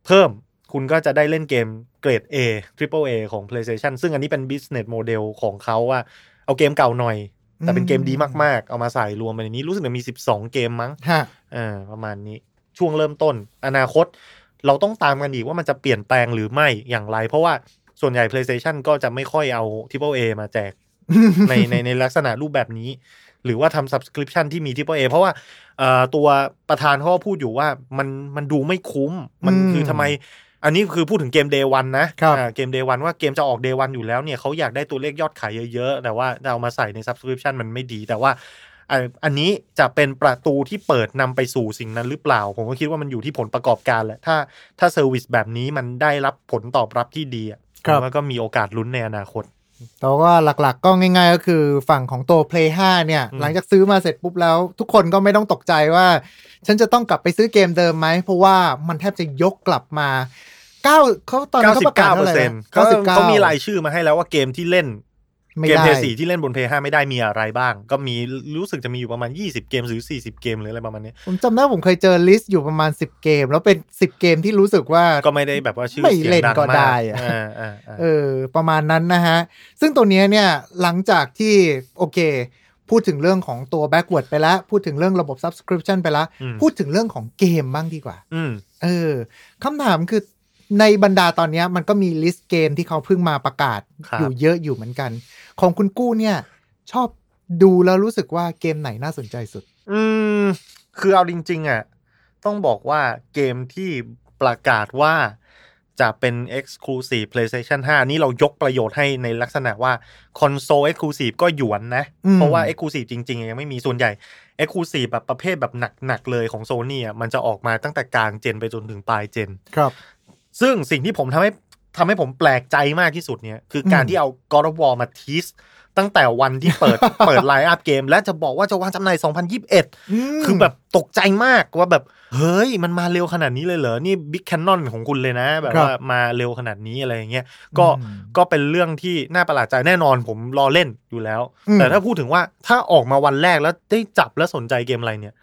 Speaker 3: เพิ่มคุณก็จะได้เล่นเกมเกรด A Triple A ของ PlayStation ซึ่งอันนี้เป็น business model ของเขาว่าเอาเกมเก่าหน่อย แต่เป็นเกมดีมากๆ เอามาใส่รวมไปในนี้รู้สึกจะมี 12 เกมมั้ง
Speaker 2: ฮะ
Speaker 3: อ่าประมาณนี้ช่วงเริ่มต้น อนาคต เราต้องตามกันอีกว่ามันจะเปลี่ยนแปลงหรือไม่อย่างไร เพราะว่าส่วนใหญ่ PlayStation ก็จะไม่ค่อยเอา Triple A มาแจกในในในลักษณะรูปแบบนี้ หรือว่าทำ subscription ที่มี Triple A เพราะว่าเอ่อตัวประธานเขาก็พูดอยู่ว่ามันมันดูไม่คุ้ม มัน
Speaker 2: อืม
Speaker 3: คือทำไม อันนี้คือพูดถึงเกม Day 1นะครับอ่าเกม Day 1ว่าเกมจะออก Day 1อยู่แล้วเนี่ยเขาอยากได้ตัวเลขยอดขายเยอะๆ แต่ว่าเอามาใส่ใน subscription มันไม่ดี แต่ว่า อ่าอันนี้จะเป็นประตูที่เปิดนำไปสู่สิ่งนั้นหรือเปล่า ผมก็คิดว่ามันอยู่ที่ผลประกอบการแหละ ถ้าถ้าเซอร์วิสแบบนี้มันได้รับผลตอบรับที่ดีอะ
Speaker 2: ครับ
Speaker 3: ผมว่าก็มีโอกาสลุ้นในอนาคต
Speaker 2: แต่ว่าหลักๆก็ง่าย ๆ ก็คือฝั่งของตัว Play 5 เนี่ย
Speaker 3: อืม
Speaker 2: หลังจากซื้อมาเสร็จปุ๊บแล้ว ทุกคนก็ไม่ต้องตกใจว่า ฉันจะต้องกลับไปซื้อเกมเดิมไหม เพราะว่ามันแทบจะยกกลับมาเก้าเขาตอนนั้นเขาประกาศ
Speaker 3: เท่า
Speaker 2: ไหร่นะ 99
Speaker 3: เปอร์เซ็น
Speaker 2: นะ
Speaker 3: ต์เขา
Speaker 2: 99
Speaker 3: เขามีรายชื่อมาให้แล้วว่าเกมที่เล่น
Speaker 2: ไม่ได้
Speaker 3: เกม Play 4ที่เล่นบน Play 5ไม่ได้มีอะไรบ้าง ก็มีรู้สึกจะมีอยู่ประมาณ 20 เกมหรือ 40 เกมหรืออะไรประมาณนี้
Speaker 2: ผมจำได้ผมเคยเจอ list อยู่ประมาณ 10 เกม แล้วเป็น 10 เกมที่รู้สึกว่า
Speaker 3: ก็ไม่ได้แบบว่าชื่อเสียงดังมาก
Speaker 2: ไม่เล่น
Speaker 3: ก็ได้
Speaker 2: อะ
Speaker 3: อ่าอ่าอ่า
Speaker 2: เออประมาณนั้นนะฮะ ซึ่งตัวเนี้ยเนี่ยหลังจากที่โอเค พูดถึงเรื่องของตัว backward ไปแล้ว พูดถึงเรื่องระบบ subscription ไปแล้ว
Speaker 3: อืม
Speaker 2: พูดถึงเรื่องของเกมบ้างดีกว่า
Speaker 3: อืม
Speaker 2: เออคำถามคือ ในบรรดาตอนเนี้ยมันก็มีลิสต์เกมที่เขาเพิ่งมาประกาศ
Speaker 3: ครับ
Speaker 2: อยู่เยอะอยู่เหมือนกัน ของคุณกู้เนี่ย ชอบดูแล้วรู้สึกว่าเกมไหนน่าสนใจสุด
Speaker 3: อืม คือเอาจริง ๆ อะ ต้องบอกว่าเกมที่ประกาศว่าจะเป็น Exclusive PlayStation 5 นี่เรายกประโยชน์ให้ในลักษณะว่าคอนโซล Exclusive ก็หยวนนะ
Speaker 2: อืม
Speaker 3: เพราะว่า Exclusive จริง ๆ ยังไม่มีส่วนใหญ่ Exclusive แบบประเภทแบบหนัก ๆ เลยของ Sony อะมันจะออกมาตั้งแต่กลาง gen ไปจนถึงปลาย gen
Speaker 2: ครับ
Speaker 3: ซึ่งสิ่งที่ผมทำให้ทำให้ผมแปลกใจมากที่สุดเนี่ย คือการ
Speaker 2: อืม
Speaker 3: ที่เอา God of War มา tease ตั้งแต่วันที่เปิดเปิด line up เกม และจะบอกว่าจะวางจำหน่าย 2021 คือแบบตกใจมากว่าแบบ เฮ้ย มันมาเร็วขนาดนี้เลยเหรอ นี่ big cannon ของคุณเลยนะ แบบ
Speaker 2: ครับ
Speaker 3: ว่ามาเร็วขนาดนี้อะไรอย่างเงี้ยก็
Speaker 2: อืม
Speaker 3: ก็เป็นเรื่องที่น่าประหลาดใจแน่นอนผมรอเล่นอยู่แล้ว
Speaker 2: อืม
Speaker 3: แต่ถ้าพูดถึงว่าถ้าออกมาวันแรกแล้วได้จับและสนใจเกมอะไรเนี่ย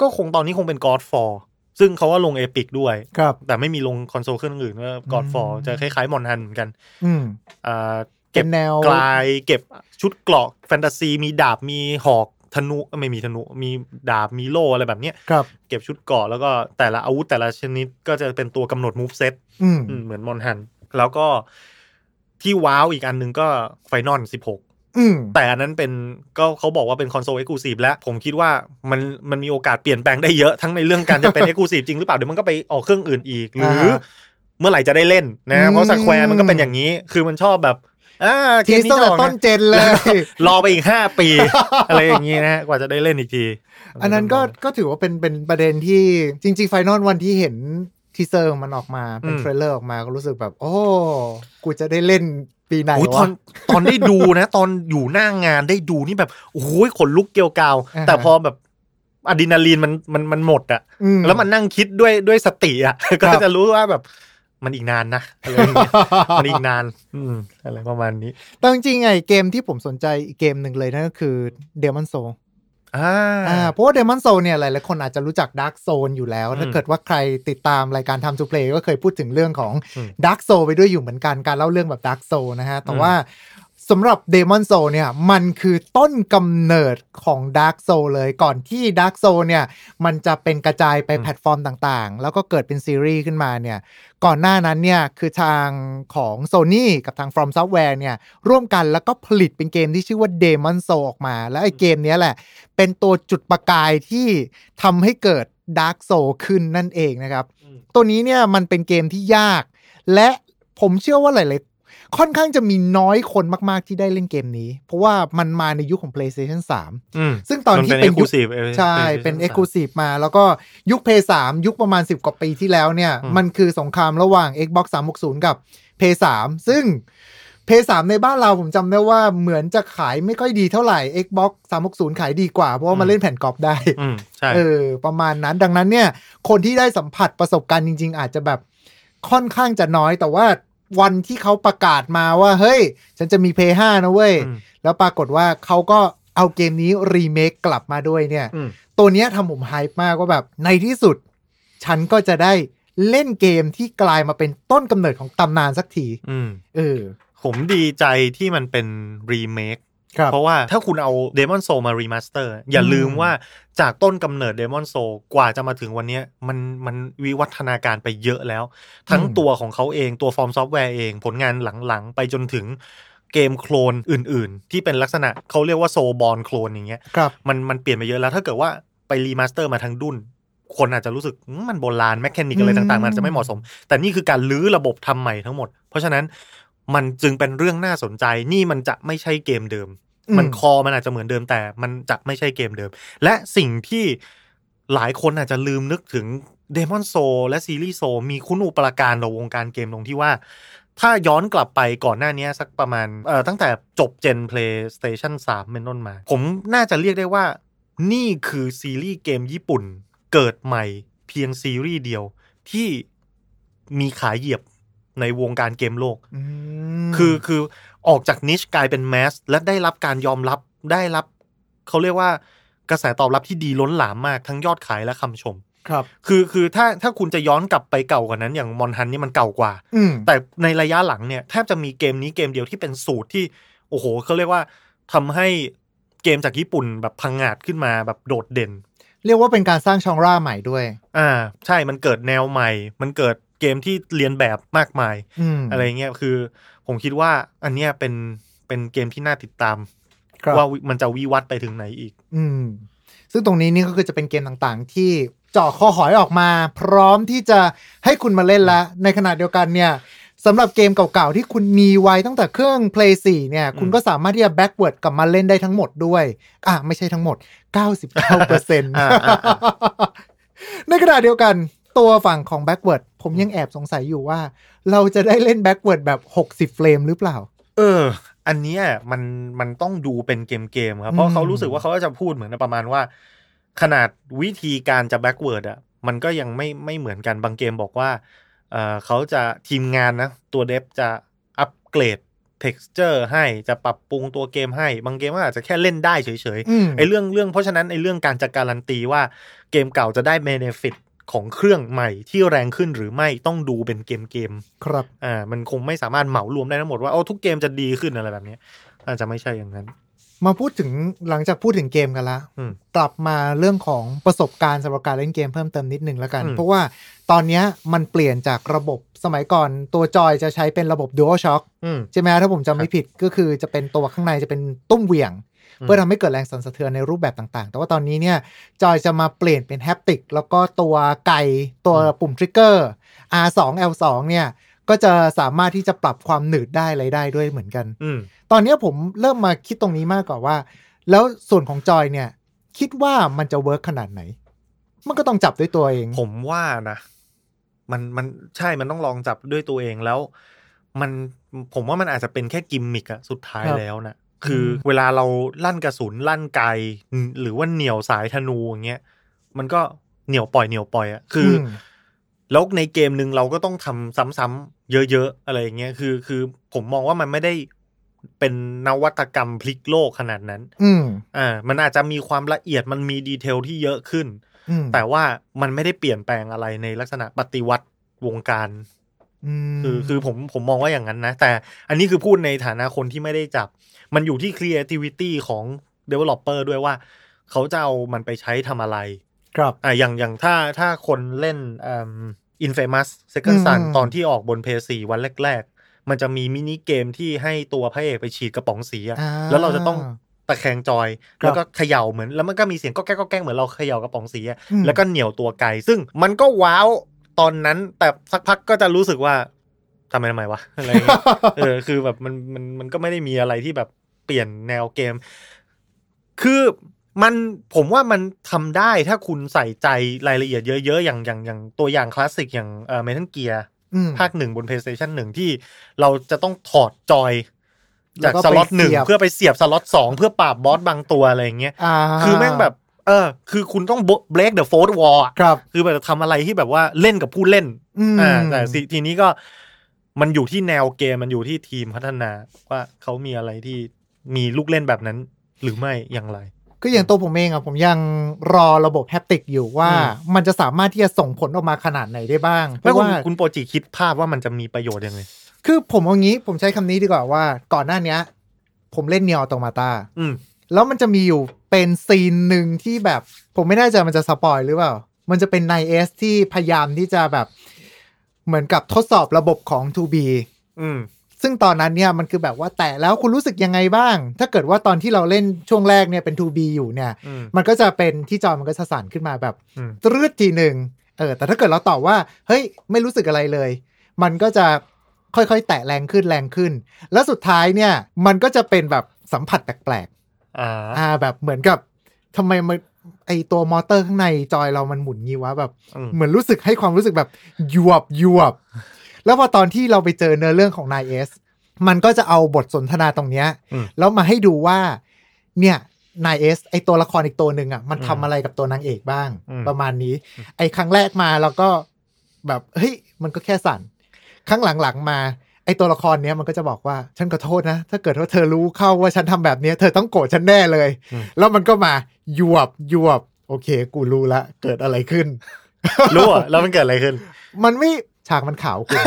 Speaker 3: ก็คงตอนนี้คงเป็น God f o r ซึ่งเขาว่าลง Epic ด้วย
Speaker 2: ครับ
Speaker 3: แต่ไม่มีลงคอนโซลเครื่องอื่นว่า God f o r
Speaker 2: อืม
Speaker 3: จะคล้ายๆ Mon Hun เหมือนกัน
Speaker 2: อืม
Speaker 3: อ่า
Speaker 2: เป็
Speaker 3: เก็บ
Speaker 2: นแนว
Speaker 3: กลายเก็บชุดเกราะแฟนตาซี มีดาบมีหอกธนูเอ้ยไม่มีธนูมีดาบมีโล่อะไรแบบเนี้ย
Speaker 2: ครับ
Speaker 3: เก็บชุดเกราะแล้วก็แต่ละอาวุธแต่ละชนิดก็จะเป็นตัวกำหนด moveset
Speaker 2: อืม
Speaker 3: เหมือน Mon Hun แล้วก็ที่ wow อีกอันหนึ่งก็ Final 16
Speaker 2: อืม
Speaker 3: แต่อันนั้นเป็นก็เขาบอกว่าเป็น console exclusive แล้ว ผมคิดว่ามันมันมีโอกาสเปลี่ยนแปลงได้เยอะทั้งในเรื่องการจะเป็น exclusive จริงหรือเปล่า เดี๋ยวมันก็ไปออกเครื่องอื่นอีก หรืออาเมื่อไหร่จะได้เล่นนะ เพราะ Square มันก็เป็นอย่างนี้ คือมันชอบแบบอ่าเก
Speaker 2: ที
Speaker 3: ม
Speaker 2: ส
Speaker 3: นี้
Speaker 2: ตั้ง
Speaker 3: จะ
Speaker 2: แต่
Speaker 3: ออก
Speaker 2: ต้น
Speaker 3: นะ
Speaker 2: เจนเลย
Speaker 3: รอไปอีกห้าปี อะไรอย่างนี้นะกว่าจะได้เล่นอีกที
Speaker 2: อันนั้นก็ก็ถือว่าเป็นเป็นประเด็นที่จริงๆ Final วันที่เห็น teaser มันออกมาเป็น
Speaker 3: อืม
Speaker 2: trailerออกมาก็รู้สึกแบบ โอ้ กูจะได้เล่น ปีไหนวะ
Speaker 3: โอ้ยตอนตอนได้ดูนะ ตอนอยู่หน้างานได้ดูนี่แบบโอ้ยขนลุกเกลียวกราว
Speaker 2: อ่าฮะ
Speaker 3: แต่พอแบบอะดรีนาลีนมันมันมันหมดอะ
Speaker 2: อื
Speaker 3: แล้วมันนั่งคิดด้วยด้วยสติอะก็
Speaker 2: ครับ
Speaker 3: จะรู้ว่าแบบมันอีกนานนะอะไรอย่างเงี้ยมันอีกนาน อืมอะไรประมาณนี้
Speaker 2: แต่จริงๆไงเกมที่ผมสนใจอีกเกมหนึ่งเลยนั่นก็คือ Demon Soul
Speaker 3: อ่า
Speaker 2: อ่า เพราะว่า Demon Soul เนี่ยหลายๆคนอาจจะรู้จัก Dark Zone อยู่แล้ว
Speaker 3: อืม
Speaker 2: ถ้าเกิดว่าใครติดตามรายการ Time to Play ก็เคยพูดถึงเรื่องของ
Speaker 3: อืม
Speaker 2: Dark Soul ไปด้วยอยู่เหมือนกันการเล่าเรื่องแบบ Dark Soul นะฮะ แต่
Speaker 3: อืม
Speaker 2: ว่าสำหรับ Demon Soul เนี่ยมันคือต้นกำเนิดของ Dark Soul เลยก่อนที่ Dark Soul เนี่ยมันจะเป็นกระจายไปแพลตฟอร์มต่างๆ แล้วก็เกิดเป็นซีรีส์ขึ้นมาเนี่ยก่อนหน้านั้นเนี่ยคือทางของ Sony กับทาง From Software เนี่ยร่วมกันแล้วก็ผลิตเป็นเกมที่ชื่อว่า Demon Soul ออกมา แล้วไอ้เกมเนี้ยแหละ เป็นตัวจุดประกายที่ทำให้เกิด Dark Soul ขึ้นนั่นเองนะครับ ตัวนี้เนี่ยมันเป็นเกมที่ยาก และผมเชื่อว่าหลาย ๆ ค่อนข้างจะมีน้อยคนมาก ๆ ที่ได้เล่นเกมนี้ เพราะว่ามันมาในยุคของ PlayStation 3
Speaker 3: อืม
Speaker 2: ซึ่งตอนที่
Speaker 3: มั
Speaker 2: เป็นยุค
Speaker 3: exclusive
Speaker 2: ใช่ เป็น Exclusive มา แล้วก็ยุค p 3ยุคประมาณ 10 กว่าปีที่แล้วเนี่ย
Speaker 3: อืม
Speaker 2: มันคือสงครามระหว่าง Xbox 360 กับ p 3ซึ่ง p 3ในบ้านเราผมจำได้ว่าเหมือนจะขายไม่ค่อยดีเท่าไหร่ Xbox 360 ขายดีกว่า เพราะว่ามันเล่นแผ่นกรอบได้
Speaker 3: อืมใช่
Speaker 2: เออ ประมาณนั้นดังนั้นเนี่ย คนที่ได้สัมผัสประสบการณ์จริง ๆ อาจจะแบบค่อนข้างจะน้อยแต่ว่าวันที่เขาประกาศมาว่า เฮ้ย ฉันจะมี p 5นะเว้ย
Speaker 3: อืม
Speaker 2: แล้วปรากฏว่าเขาก็เอาเกมนี้รีเมคกลับมาด้วยเนี่ย
Speaker 3: อืม
Speaker 2: ตัวเนี้ยทำผมไฮป์มากว่าแบบในที่สุด ฉันก็จะได้เล่นเกมที่กลายมาเป็นต้นกำเนิดของตำนานสักที
Speaker 3: อืม
Speaker 2: เออ
Speaker 3: ผมดีใจที่มันเป็นรีเมค
Speaker 2: ครับ
Speaker 3: เพราะว่าถ้าคุณเอา Demon Soul มา remaster อย่า
Speaker 2: อืม
Speaker 3: ลืมว่าจากต้นกำเนิด Demon Soul กว่าจะมาถึงวันเนี้ยมันมันวิวัฒนาการไปเยอะแล้ว ทั้งตัวของเขาเองตัว FromSoftware เอง ผลงานหลัง ๆ ไปจนถึงเกมโคลนอื่น ๆ ที่เป็นลักษณะเขาเรียกว่า Soulsborne clone อย่างเงี้ย
Speaker 2: ครับ
Speaker 3: มันมันเปลี่ยนไปเยอะแล้วถ้าเกิดว่าไป remaster มาทั้งดุ้นคนอาจจะรู้สึกอืมมันโบราณ mechanic อะไร
Speaker 2: อืม
Speaker 3: ต่างๆ มันอาจจะไม่เหมาะสม แต่นี่คือการรื้อระบบทำใหม่ทั้งหมด เพราะฉะนั้น มันจึงเป็นเรื่องน่าสนใจนี่มันจะไม่ใช่เกมเดิม มันคอมันอาจจะเหมือนเดิมแต่ มันจะไม่ใช่เกมเดิม และสิ่งที่หลายคนอาจจะลืมนึกถึง Demon Soul และซีรีส์ Soul มีคุณูปการต่อวงการเกมตรงที่ว่า ถ้าย้อนกลับไปก่อนหน้านี้สักประมาณเอ่อตั้งแต่จบ gen PlayStation 3เป็นต้นมา ผมน่าจะเรียกได้ว่า นี่คือซีรีส์เกมญี่ปุ่น เกิดใหม่เพียงซีรีส์เดียวที่มีขาเหยียบ ในวงการเกมโลก
Speaker 2: อืม
Speaker 3: คือคือออกจากนิชกลายเป็นแมสและได้รับการยอมรับได้รับ เขาเรียกว่ากระแสตอบรับที่ดีล้นหลามมากทั้งยอดขายและคำชม
Speaker 2: ครับ
Speaker 3: คือคือถ้าถ้าคุณจะย้อนกลับไปเก่ากว่านั้นอย่างมอนฮันนี่มันเก่ากว่า
Speaker 2: อืม
Speaker 3: แต่ในระยะหลังเนี่ยแทบจะมีเกมนี้เกมเดียวที่เป็นสูตรที่ โอ้โหเขาเรียกว่าทำให้เกมจากญี่ปุ่นแบบพังงาดขึ้นมาแบบโดดเด่น
Speaker 2: เรียกว่าเป็นการสร้างช่องร่าใหม่ด้วย
Speaker 3: อ่า ใช่มันเกิดแนวใหม่ มันเกิด เกมที่เรียนแบบมากมาย
Speaker 2: อืม
Speaker 3: อะไรเงี้ยคือ ผมคิดว่าอันเนี้ยเป็นเป็นเกมที่น่าติดตาม
Speaker 2: ครับ
Speaker 3: ว่าวิมันจะวิวัฒน์ไปถึงไหนอีก
Speaker 2: อืม ซึ่งตรงนี้นี่ก็คือจะเป็นเกมต่างๆ ที่เจาะคอหอยออกมา พร้อมที่จะให้คุณมาเล่นแล้วในขณะเดียวกันเนี่ยสำหรับเกมเก่าๆ ที่คุณมีไว้ตั้งแต่เครื่อง Play 4 เนี่ย คุณก็สามารถที่จะ backward กลับมาเล่นได้ทั้งหมดด้วย อะ ไม่ใช่ทั้งหมด 99เปอร์เซ็นต์
Speaker 3: อ่าอ่าอ่า
Speaker 2: ในขณะเดียวกัน ตัวฝั่งของ backward ผมยังแอบสงสัยอยู่ว่า เราจะได้เล่น backward แบบ 60 เฟรมหรือเปล่า
Speaker 3: เออ อันเนี้ยมันมันต้องดูเป็นเกมเกมๆครับ เพราะ
Speaker 2: อืม
Speaker 3: เขารู้สึกว่าเขาก็จะพูดเหมือนประมาณว่า ขนาดวิธีการจะ backward อะมันก็ยังไม่ไม่เหมือนกันบางเกมบอกว่าเออเขาจะทีมงานนะ ตัวเดฟจะอัปเกรด texture ให้จะปรับปรุงตัวเกมให้ บางเกมก็อาจจะแค่เล่นได้เฉยๆ
Speaker 2: อืม
Speaker 3: ไอ้เรื่องเรื่องเพราะฉะนั้นไอ้เรื่องการจะการันตีว่าเกมเก่าจะได้เบเนฟิต ของเครื่องใหม่ที่แรงขึ้นหรือไม่ต้องดูเป็นเกมเกม
Speaker 2: ครับ
Speaker 3: ๆอ่ามันคงไม่สามารถเหมารวมได้ทั้งหมดว่าโอ้ทุกเกมจะดีขึ้นอะไรแบบเนี้ยอาจจะไม่ใช่อย่างนั้น
Speaker 2: มาพูดถึงหลังจากพูดถึงเกมกันละ
Speaker 3: อืม
Speaker 2: กลับมาเรื่องของประสบการณ์สำหรับการเล่นเกมเพิ่มเติมนิดนึงแล้วกัน
Speaker 3: อืม
Speaker 2: เพราะว่าตอนเนี้ยมันเปลี่ยนจากระบบสมัยก่อนตัวจอยจะใช้เป็นระบบ Dual Shock
Speaker 3: อืม
Speaker 2: ใช่ไหมถ้าผมจำไม่ผิดก็คือจะเป็นตัวข้างในจะเป็นตุ้มเหวี่ยง
Speaker 3: อืม
Speaker 2: เพื่อทำให้เกิดแรงสั่นสะเทือนในรูปแบบต่างๆ แต่ว่าตอนนี้เนี่ยจอยจะมาเปลี่ยนเป็น haptic แล้วก็ตัวไกตัวปุ่ม trigger R2 L2 เนี่ยก็จะสามารถที่จะปรับความหนืดได้อะไรได้ด้วยเหมือนกัน
Speaker 3: อืม
Speaker 2: ตอนเนี้ยผมเริ่มมาคิดตรงนี้มากกว่าว่า แล้วส่วนของจอยเนี่ย คิดว่ามันจะเวิร์กขนาดไหน มันก็ต้องจับด้วยตัวเอง
Speaker 3: ผมว่านะ มันมันใช่มันต้องลองจับด้วยตัวเองแล้ว มันผมว่ามันอาจจะเป็นแค่กิมมิกอะสุดท้าย
Speaker 2: ครับ
Speaker 3: แล้วนะ คือเวลาเราลั่นกระสุนลั่นไกหรือว่าเหนี่ยวสายธนูอย่างเงี้ยมันก็เหนี่ยวปล่อยเหนี่ยวปล่อยอะคืออ
Speaker 2: ม
Speaker 3: แล้วในเกมหนึ่งเราก็ต้องทำซ้ำๆเยอะๆอะไรอย่างเงี้ยคือ คือผมมองว่ามันไม่ได้เป็นนวัตกรรมพลิกโลกขนาดนั้น
Speaker 2: อืม
Speaker 3: อ่า มันอาจจะมีความละเอียดมันมีดีเทลที่เยอะขึ้น
Speaker 2: อืม
Speaker 3: แต่ว่ามันไม่ได้เปลี่ยนแปลงอะไรในลักษณะปฏิวัติวงการ
Speaker 2: อืม
Speaker 3: คือคือผมผมมองว่าอย่างนั้นนะ แต่อันนี้คือพูดในฐานะคนที่ไม่ได้จับ มันอยู่ที่ creativity ของ developer ด้วยว่า เขาจะเอามันไปใช้ทำอะไร
Speaker 2: ครับ
Speaker 3: อ่าอย่างอย่างถ้าถ้าคนเล่นอ่า infamous second
Speaker 2: อืม
Speaker 3: son
Speaker 2: อืม
Speaker 3: ตอนที่ออกบน PS4 วันแรก ๆ มันจะมีมินิเกมที่ให้ตัวพระเอกไปฉีดกระป๋องสีอะ
Speaker 2: อ่า
Speaker 3: แล้วเราจะต้องตะแคงจอย
Speaker 2: ครับ
Speaker 3: แล้วก็เขย่าเหมือน แล้วมันก็มีเสียงก็แก๊กก็แก๊กเหมือนเราเขย่ากระป๋องสีอะ
Speaker 2: อืม
Speaker 3: แล้วก็เหนียวตัวไกลซึ่งมันก็ว้าว ตอนนั้น แต่สักพักก็จะรู้สึกว่าทำไมทำไมวะอะไรเงี้ยเออคือแบบมันมันมันก็ไม่ได้มีอะไรที่แบบเปลี่ยนแนวเกม คือมันผมว่ามันทำได้ถ้าคุณใส่ใจรายละเอียดเยอะๆ อย่างอย่างอย่างตัวอย่างคลาสสิกอย่างเอ่อเมทัลเกียร์
Speaker 2: อืม
Speaker 3: ภาคหนึ่งบน PlayStation หนึ่งที่เราจะต้องถอดจอย
Speaker 2: แล้
Speaker 3: จาวก
Speaker 2: ก็
Speaker 3: สล็อต
Speaker 2: ไป
Speaker 3: หนึ่ง
Speaker 2: เสียบ
Speaker 3: เพื่อไปเสียบสล็อตสองเพื่อปราบบอสบางตัวอะไรอย่างเงี้ย
Speaker 2: อ่า
Speaker 3: คือแม่งแบบ เออ คือคุณต้อง break the fourth wall อะ
Speaker 2: ครับ
Speaker 3: คือแบบทำอะไรที่แบบว่าเล่นกับผู้เล่น
Speaker 2: อืม
Speaker 3: อ่าแต่สิทีนี้ก็มันอยู่ที่แนวเกมมันอยู่ที่ทีมพัฒนาว่าเขามีอะไรที่มีลูกเล่นแบบนั้น หรือไม่อย่างไร
Speaker 2: ก็อย่างตัวผมเองอะผมยังรอระบบ haptic อยู่ว่า
Speaker 3: อืม
Speaker 2: มันจะสามารถที่จะส่งผลออกมาขนาดไหนได้บ้าง
Speaker 3: แล้ว
Speaker 2: ราะ
Speaker 3: คุณ
Speaker 2: ว่า
Speaker 3: คุณโปรจิคิดภาพว่ามันจะมีประโยชน์ยังไง
Speaker 2: คือผมเอางี้ผมใช้คำนี้ดีกว่าว่า ก่อนหน้าเนี้ย ผมเล่น NieR: Automata อืมแล้วมันจะมีอยู่ เป็น scene หนึ่งที่แบบ ผมไม่แน่ใจมันจะ spoil หรือเปล่า มันจะเป็น9S ที่พยายามที่จะแบบ เหมือนกับทดสอบระบบของ 2B
Speaker 3: อืม
Speaker 2: ซึ่งตอนนั้นเนี่ยมันคือแบบว่าแต่แล้วคุณรู้สึกยังไงบ้าง ถ้าเกิดว่าตอนที่เราเล่นช่วงแรกเนี่ยเป็น 2B อยู่เนี่ย
Speaker 3: อืม
Speaker 2: มันก็จะเป็นที่จอมันก็จะสั่นขึ้นมาแบบ
Speaker 3: อืม
Speaker 2: ตรืดทีหนึ่งเออ แต่ถ้าเกิดเราตอบว่า เฮ้ย ไม่รู้สึกอะไรเลย มันก็จะค่อยๆ แตะแรงขึ้นแรงขึ้น แล้วสุดท้ายเนี่ย มันก็จะเป็นแบบสัมผัสแปลก
Speaker 3: อ่า
Speaker 2: ๆ อ่า แบบเหมือนกับทำไมมันไอตัวมอเตอร์ข้างในจอยเรามันหมุนงี้วะแบบ
Speaker 3: อืม
Speaker 2: เหมือนรู้สึกให้ความรู้สึกแบบยวบยวบ แล้วพอตอนที่เราไปเจอเนื้อเรื่องของนายเอสมันก็จะเอาบทสนทนาตรงเนี้ย
Speaker 3: อืม
Speaker 2: แล้วมาให้ดูว่า เนี่ยนายเอสไอตัวละครอีกตัวหนึ่งอะมัน
Speaker 3: อืม
Speaker 2: ทำอะไรกับตัวนางเอกบ้าง
Speaker 3: อืม
Speaker 2: ประมาณนี้ ไอครั้งแรกมาแล้วก็แบบเฮ้ยมันก็แค่สั่น ครั้งหลังๆมา ไอตัวละครเนี้ยมันก็จะบอกว่าฉันขอโทษนะ ถ้าเกิดว่าเธอรู้เข้าว่าฉันทำแบบเนี้ยเธอต้องโกรธฉันแน่เลย แล้วมันก็มายวบยวบโอเค กูรู้ละ เกิดอะไรขึ้น
Speaker 3: รู้อะแล้วมันเกิดอะไรขึ้น
Speaker 2: มันไม่ฉากมันขาวคุณ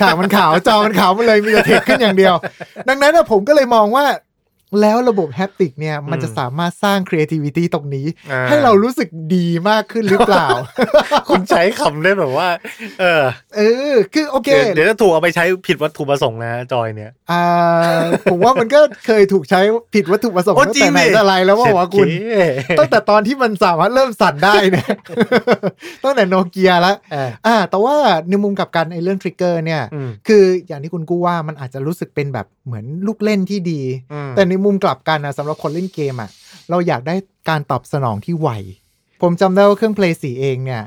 Speaker 2: ฉากมันขาวจอมันขาวมันเลยมีแต่เทคขึ้นอย่างเดียว ดังนั้นนะผมก็เลยมองว่า แล้วระบบแฮปติกเนี่ย มันจะสามารถสร้าง creativity ตรงนี้
Speaker 3: อ่า
Speaker 2: ให้เรารู้สึกดีมากขึ้นหรือเปล่า
Speaker 3: คุณใช้คำได้แบบว่า เออ
Speaker 2: เออ คือโอเค
Speaker 3: เดี๋ยวเดี๋ยวจะถูกเอาไปใช้ผิดวัตถุประสงค์นะ จอยเนี่ย
Speaker 2: อ่า ผมว่ามันก็เคยถูกใช้ผิดวัตถุประสงค์
Speaker 3: โอ้
Speaker 2: ตั้ง
Speaker 3: จริ
Speaker 2: แต่
Speaker 3: ง
Speaker 2: ไหน
Speaker 3: ดิ
Speaker 2: แต่ไรแล้วว่าว่าคุณ
Speaker 3: เช็ดเก๋
Speaker 2: ตั้งแต่ตอนที่มันสามารถเริ่มสั่นได้เนี่ยตั้งแต่โนเกียแล้ว
Speaker 3: เออ
Speaker 2: อ่า แต่ว่าในมุมกลับกันไอ้เรื่องทริกเกอร์เนี่ย
Speaker 3: อืม
Speaker 2: คืออย่างที่คุณกู้ว่ามันอาจจะรู้สึกเป็นแบบเหมือนลูกเล่นที่ดี
Speaker 3: อืม
Speaker 2: แต่ในมุมกลับกันนะสำหรับคนเล่นเกมอะ เราอยากได้การตอบสนองที่ไว ผมจำได้ว่าเครื่อง Play 4 เองเนี่ย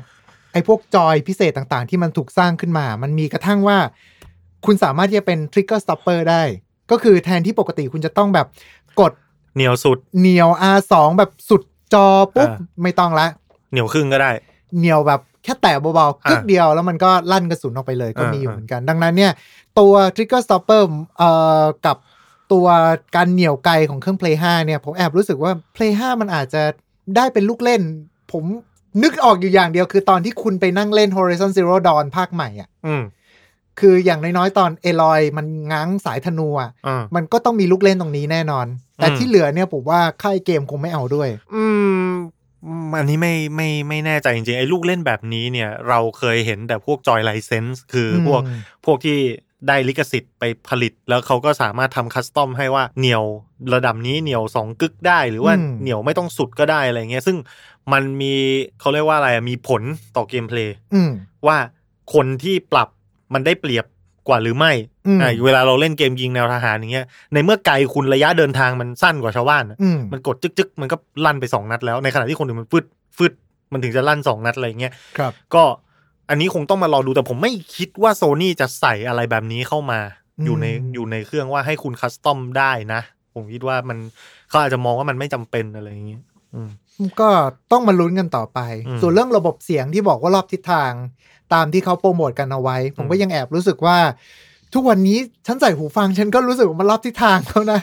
Speaker 2: ไอ้พวกจอยพิเศษต่างๆ ที่มันถูกสร้างขึ้นมา มันมีกระทั่งว่า คุณสามารถที่จะเป็น Trigger Stopper ได้ ก็คือแทนที่ปกติคุณจะต้องแบบกด
Speaker 3: เหนียวสุด
Speaker 2: เหนียว R2 แบบสุดจอปุ๊บ
Speaker 3: อ่า
Speaker 2: ไม่ต้องละ
Speaker 3: เหนียวครึ่งก็ได้
Speaker 2: เหนียวแบบแค่แตะเบาๆ
Speaker 3: อ่า
Speaker 2: กึกเดียวแล้วมันก็ลั่นกระสุนออกไปเลยก็มี
Speaker 3: อ่า
Speaker 2: อยู่เหมือนกัน ดังนั้นเนี่ย ตัว Trigger Stopper เอ่อกับ ตัวการเหนี่ยวไกลของเครื่อง Play 5 เนี่ย ผมแอบรู้สึกว่า Play 5 มันอาจจะได้เป็นลูกเล่น ผมนึกออกอยู่อย่างเดียวคือตอนที่คุณไปนั่งเล่น Horizon Zero Dawn ภาคใหม่อะ
Speaker 3: อืม
Speaker 2: คืออย่างน้อยๆ ตอนเอลอยมันง้างสายธนูอะ
Speaker 3: อ่า
Speaker 2: มันก็ต้องมีลูกเล่นตรงนี้แน่นอน แต่
Speaker 3: อืม
Speaker 2: ที่เหลือเนี่ยผมว่าค่ายเกมคงไม่เอาด้วย
Speaker 3: อืมอันนี้ไม่ไม่ไม่แน่ใจจริงๆ ไอ้ลูกเล่นแบบนี้เนี่ย เราเคยเห็นแต่พวกจอยไลเซนส์คืออ
Speaker 2: ม
Speaker 3: พวกพวกที่ ได้ลิขสิทธิ์ไปผลิต แล้วเขาก็สามารถทำคัสตอมให้ว่าเหนียวระดับนี้เหนียวสองกึกได้ หรือว่า
Speaker 2: อืม
Speaker 3: เหนียวไม่ต้องสุดก็ได้อะไรเงี้ยซึ่งมันมีเขาเรียกว่าอะไรอะมีผลต่อเกมเพลย์
Speaker 2: อืม
Speaker 3: ว่าคนที่ปรับมันได้เปรียบกว่าหรือไม่
Speaker 2: อืม
Speaker 3: อ่าเวลาเราเล่นเกมยิงแนวทหารอย่างเงี้ย ในเมื่อไกลคุณระยะเดินทางมันสั้นกว่าชาวบ้านอะ
Speaker 2: อืม
Speaker 3: มันกดจึกๆมันก็ลั่นไปสองนัดแล้ว ในขณะที่คนอื่นมันฟึดฟึดมันถึงจะลั่นสองนัดอะไรเงี้ย
Speaker 2: ครับ
Speaker 3: ก็ อันนี้คงต้องมารอดูแต่ผมไม่คิดว่าโซนี่จะใส่อะไรแบบนี้เข้ามา
Speaker 2: อืม
Speaker 3: อยู่ในอยู่ในเครื่องว่าให้คุณคัสตอมได้นะ ผมคิดว่ามันเขาอาจจะมองว่ามันไม่จำเป็นอะไรอย่างเงี้ยอืม
Speaker 2: ก็ต้องมาลุ้นกันต่อไป
Speaker 3: อืม
Speaker 2: ส่วนเรื่องระบบเสียงที่บอกว่ารอบทิศทาง ตามที่เขาโปรโมทกันเอาไว้ ผมก็
Speaker 3: อืม
Speaker 2: ยังแอบรู้สึกว่า ทุกวันนี้ฉันใส่หูฟังฉันก็รู้สึกว่ามันรอบทิศทางแล้วนะ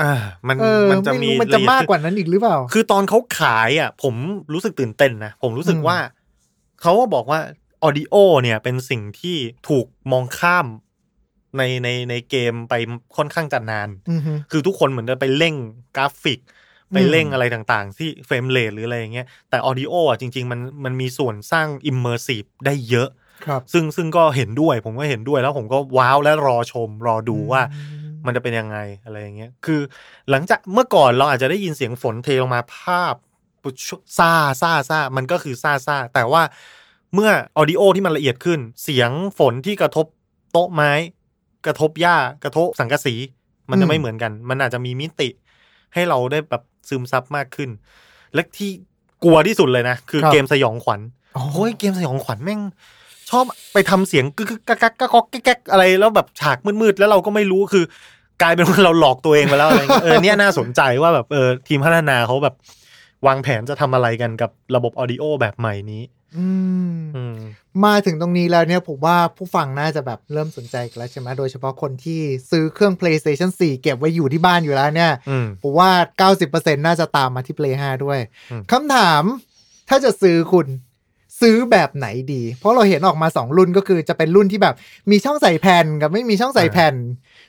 Speaker 3: อ่ามัน
Speaker 2: เออ
Speaker 3: มันจะ
Speaker 2: ไรู้
Speaker 3: มี
Speaker 2: มันจะ
Speaker 3: ลเอียด
Speaker 2: มากกว่านั้นอีกหรือเปล่า
Speaker 3: คือตอนเขาขายอะ ผมรู้สึกตื่นเต้นนะ ผมรู้สึก
Speaker 2: อืม
Speaker 3: ว่า เขาก็บอกว่า ออดิโอเนี่ยเป็นสิ่งที่ถูกมองข้ามในในในเกมไปค่อนข้างจะนาน
Speaker 2: อือฮึ
Speaker 3: คือทุกคนเหมือนจะไปเร่งกราฟิก ไปเร่ง
Speaker 2: อืม
Speaker 3: อะไรต่างๆ ที่ frame rate หรืออะไรอย่างเงี้ย แต่ audio อะจริง ๆ มันมันมีส่วนสร้าง immersive ได้เยอะ
Speaker 2: ครับ
Speaker 3: ซึ่งซึ่งก็เห็นด้วย ผมก็เห็นด้วยแล้วผมก็ว้าวและรอชม รอดูว่ามันจะเป็นยังไงอะไรอย่างเงี้ย คือหลังจากเมื่อก่อนเราอาจจะได้ยินเสียงฝนเทลงมาภาพซาซาซามันก็คือซาซาแต่ว่า เมื่อ audio ที่มันละเอียดขึ้น เสียงฝนที่กระทบโต๊ะไม้ กระทบหญ้ากระทบสังกะสี มันจะไม่เหมือนกัน มันอาจจะมีมิติ ให้เราได้แบบซึมซับมากขึ้น และที่กลัวที่สุดเลยนะ คือ
Speaker 2: ครับ
Speaker 3: เกมสยองขวัญ
Speaker 2: โอ้
Speaker 3: โอ้ยเกมสยองขวัญแม่ง ชอบไปทำเสียงกึกกึกกักกักกักกักแก๊กอะไรแล้วแบบฉากมืดๆแล้วเราก็ไม่รู้คือกลายเป็นว่าเราหลอกตัวเองไปแล้วอะไรเงี้ยเออเนี่ยน่าสนใจว่าแบบเออทีมพัฒนาเขาแบบ วางแผนจะทำอะไรกันกับระบบออดิโอแบบใหม่นี้
Speaker 2: อื ม
Speaker 3: อืม
Speaker 2: มาถึงตรงนี้แล้วเนี่ยผมว่าผู้ฟังน่าจะแบบเริ่มสนใจกันแล้วใช่ไหมโดยเฉพาะคนที่ซื้อเครื่อง PlayStation 4 เก็บไว้อยู่ที่บ้านอยู่แล้วเนี่ย
Speaker 3: อืม
Speaker 2: ผมว่า 90%น่าจะตามมาที่ Play 5 ด้วย
Speaker 3: อืม
Speaker 2: คำถามถ้าจะซื้อคุณซื้อแบบไหนดี เพราะเราเห็นออกมา 2 รุ่นก็คือจะเป็นรุ่นที่แบบมีช่องใส่แผ่นกับไม่มีช่องใส่แผ่น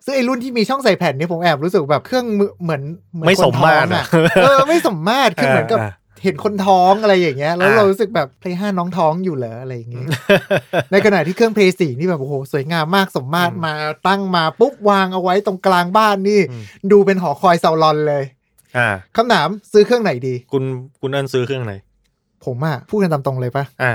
Speaker 2: ซึ่งไอ้รุ่นที่มีช่องใส่แผ่นเนี่ยผมแอบรู้สึกแบบเครื่องมือเหมือนเหอน
Speaker 3: ไม่
Speaker 2: คน
Speaker 3: สมมาตร
Speaker 2: ท้อง
Speaker 3: อะ
Speaker 2: เออไม่สมมาตรคือเหมือนกับ
Speaker 3: อ่า
Speaker 2: เห็นคนท้องอะไรอย่างเงี้ย แล้ว
Speaker 3: อ่า
Speaker 2: เรารู้สึกแบบ Play 5น้องท้องอยู่เหรออะไรอย่างเงี้ย ในขณะที่เครื่อง Play 4นี่แบบ โอ้โห สวยงามมากสมมาตร
Speaker 3: อืม
Speaker 2: มาตั้งมาปุ๊บ วางเอาไว้ตรงกลางบ้านนี่
Speaker 3: อืม
Speaker 2: ดูเป็นหอคอยซาลอนเลย
Speaker 3: อ่า
Speaker 2: คำถามซื้อเครื่องไหนดี
Speaker 3: คุณคุณเอิญซื้อเครื่องไหน
Speaker 2: ผมอะพูดกันตามตรงเลยปะ
Speaker 3: อ่า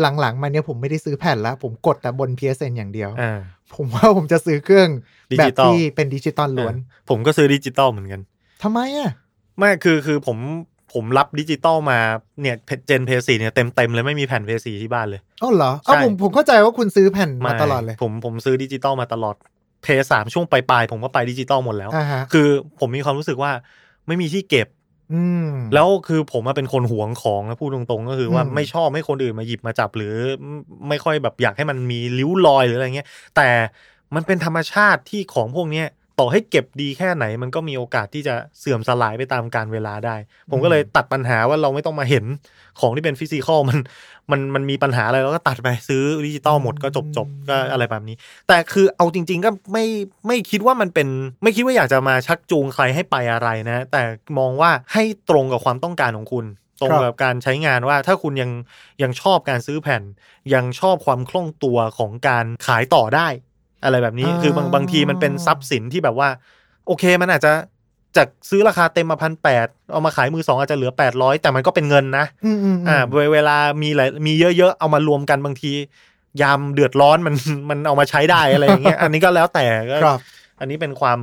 Speaker 2: หลังๆมาเนี่ยผมไม่ได้ซื้อแผ่นละผมกดแต่บน PSN อย่างเดียว
Speaker 3: อ่า
Speaker 2: ผมว่าผมจะซื้อเครื่อง
Speaker 3: ดิจิตอล
Speaker 2: ที่เป็นดิจิตอลล้วน
Speaker 3: ผมก็ซื้อดิจิตอลเหมือนกัน
Speaker 2: ทำไมอะ
Speaker 3: ไม่คือคือผม ผมรับดิจิตอลมาเนี่ย gen Play สี่เนี่ยเต็มเต็มๆเลยไม่มีแผ่น Play สี่ที่บ้านเลย
Speaker 2: อ๋อเหรอเอ้า
Speaker 3: ใช่
Speaker 2: ผมผมเข้าใจว่าคุณซื้อแผ่นมาตลอดไม่เลย
Speaker 3: ผมผมซื้อดิจิตอลมาตลอด Play สามช่วงปลายๆผมก็ไปดิจิตอลหมดแล้ว
Speaker 2: อ่าฮะ
Speaker 3: คือผมมีความรู้สึกว่าไม่มีที่เก็บ
Speaker 2: อืม
Speaker 3: แล้วคือผมมาเป็นคนหวงของนะพูดตรงๆ ก็คือว่า
Speaker 2: อืม
Speaker 3: ไม่ชอบให้คนอื่นมาหยิบมาจับ หรือไม่ค่อยแบบอยากให้มันมีริ้วรอยหรืออะไรเงี้ยแต่มันเป็นธรรมชาติที่ของพวกเนี้ย ต่อให้เก็บดีแค่ไหน มันก็มีโอกาสที่จะเสื่อมสลายไปตามการเวลาได้ ผมก็เลยตัดปัญหาว่าเราไม่ต้องมาเห็นของที่เป็นฟิสิกอลมันมันมันมีปัญหาอะไรเราก็ตัดไปซื้อดิจิตอลหมดก็จบจบก็อะไรแบบนี้ แต่คือเอาจริง ๆ ก็ไม่ไม่คิดว่ามันเป็น ไม่คิดว่าอยากจะมาชักจูงใครให้ไปอะไรนะ แต่มองว่าให้ตรงกับความต้องการของคุณตรงกับการใช้งานว่าถ้าคุณยังยังชอบการซื้อแผ่น ยังชอบความคล่องตัวของการขายต่อได้ อะไรแบบนี้
Speaker 2: อ่า
Speaker 3: คือบางบางทีมันเป็นทรัพย์สินที่แบบว่า โอเคมันอาจจะจากซื้อราคาเต็มมาพันแปดเอามาขายมือสองอาจจะเหลือแปดร้อยแต่มันก็เป็นเงินนะ
Speaker 2: อืมอืมม
Speaker 3: อ่าเวเวลามีหลายมีเยอะๆ เอามารวมกันบางที ยามเดือดร้อนมันมันเอามาใช้ได้อะไรอย่างเงี้ยอันนี้ก็แล้วแต่ก็
Speaker 2: ครับ
Speaker 3: อันนี้เป็นความ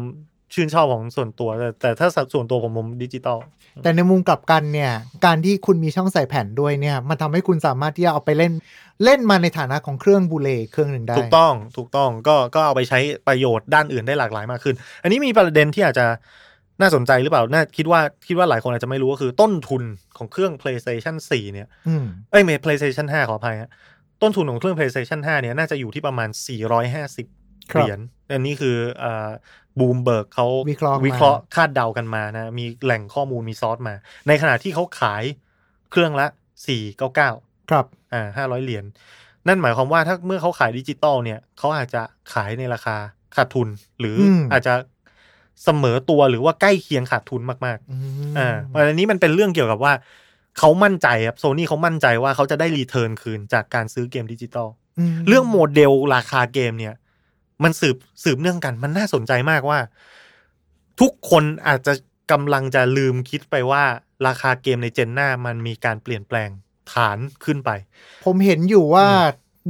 Speaker 3: ชื่นชอบของส่วนตัวแต่แต่ถ้าส่วนตัวผมผมดิจิตอล
Speaker 2: แต่ในมุมกลับกันเนี่ย การที่คุณมีช่องใส่แผ่นด้วยเนี่ย มันทำให้คุณสามารถที่จะเอาไปเล่น เล่นมาในฐานะของเครื่องบูเลเครื่องหนึ่งได้
Speaker 3: ถูกต้องถูกต้องก็ก็เอาไปใช้ประโยชน์ด้านอื่นได้หลากหลายมากขึ้น อันนี้มีประเด็นที่อาจจะน่าสนใจหรือเปล่าน่าคิดว่าคิดว่าหลายคนอาจจะไม่รู้ก็คือต้นทุนของเครื่อง PlayStation 4 เนี่ย
Speaker 2: อืม
Speaker 3: เอ้ยไม่ PlayStation 5 ขออภัยฮะต้นทุนของเครื่อง PlayStation 5 เนี่ยน่าจะอยู่ที่ประมาณ 450
Speaker 2: ครั
Speaker 3: เห
Speaker 2: บ
Speaker 3: รียญอันนี้คืออ่าบูมเบิร์กเขา
Speaker 2: วิเคราะห์มา
Speaker 3: วิเคราะห์คาดเดากันมานะ มีแหล่งข้อมูลมีซอสมา ในขณะที่เขาขายเครื่องละ 499
Speaker 2: ครับ
Speaker 3: อ่าห้าร้อยเหรียญนั่นหมายความว่าถ้าเมื่อเขาขายดิจิตอลเนี่ยเขาอาจจะขายในราคาขาดทุน หรืออ
Speaker 2: ม
Speaker 3: อาจจะเสมอตัวหรือว่าใกล้เคียงขาดทุนมาก
Speaker 2: อืม
Speaker 3: ๆอ่าเพราะอันนี้มันเป็นเรื่องเกี่ยวกับว่าเขามั่นใจครับโซนี่เขามั่นใจว่าเขาจะได้ return คืนจากการซื้อเกมดิจิตอลเรื่องโมเดลราคาเกมเนี่ย มันสืบสืบเนื่องกัน มันน่าสนใจมากว่า ทุกคนอาจจะกำลังจะลืมคิดไปว่า ราคาเกมใน gen หน้ามันมีการเปลี่ยนแปลง ฐานขึ้นไป
Speaker 2: ผมเห็นอยู่ว่า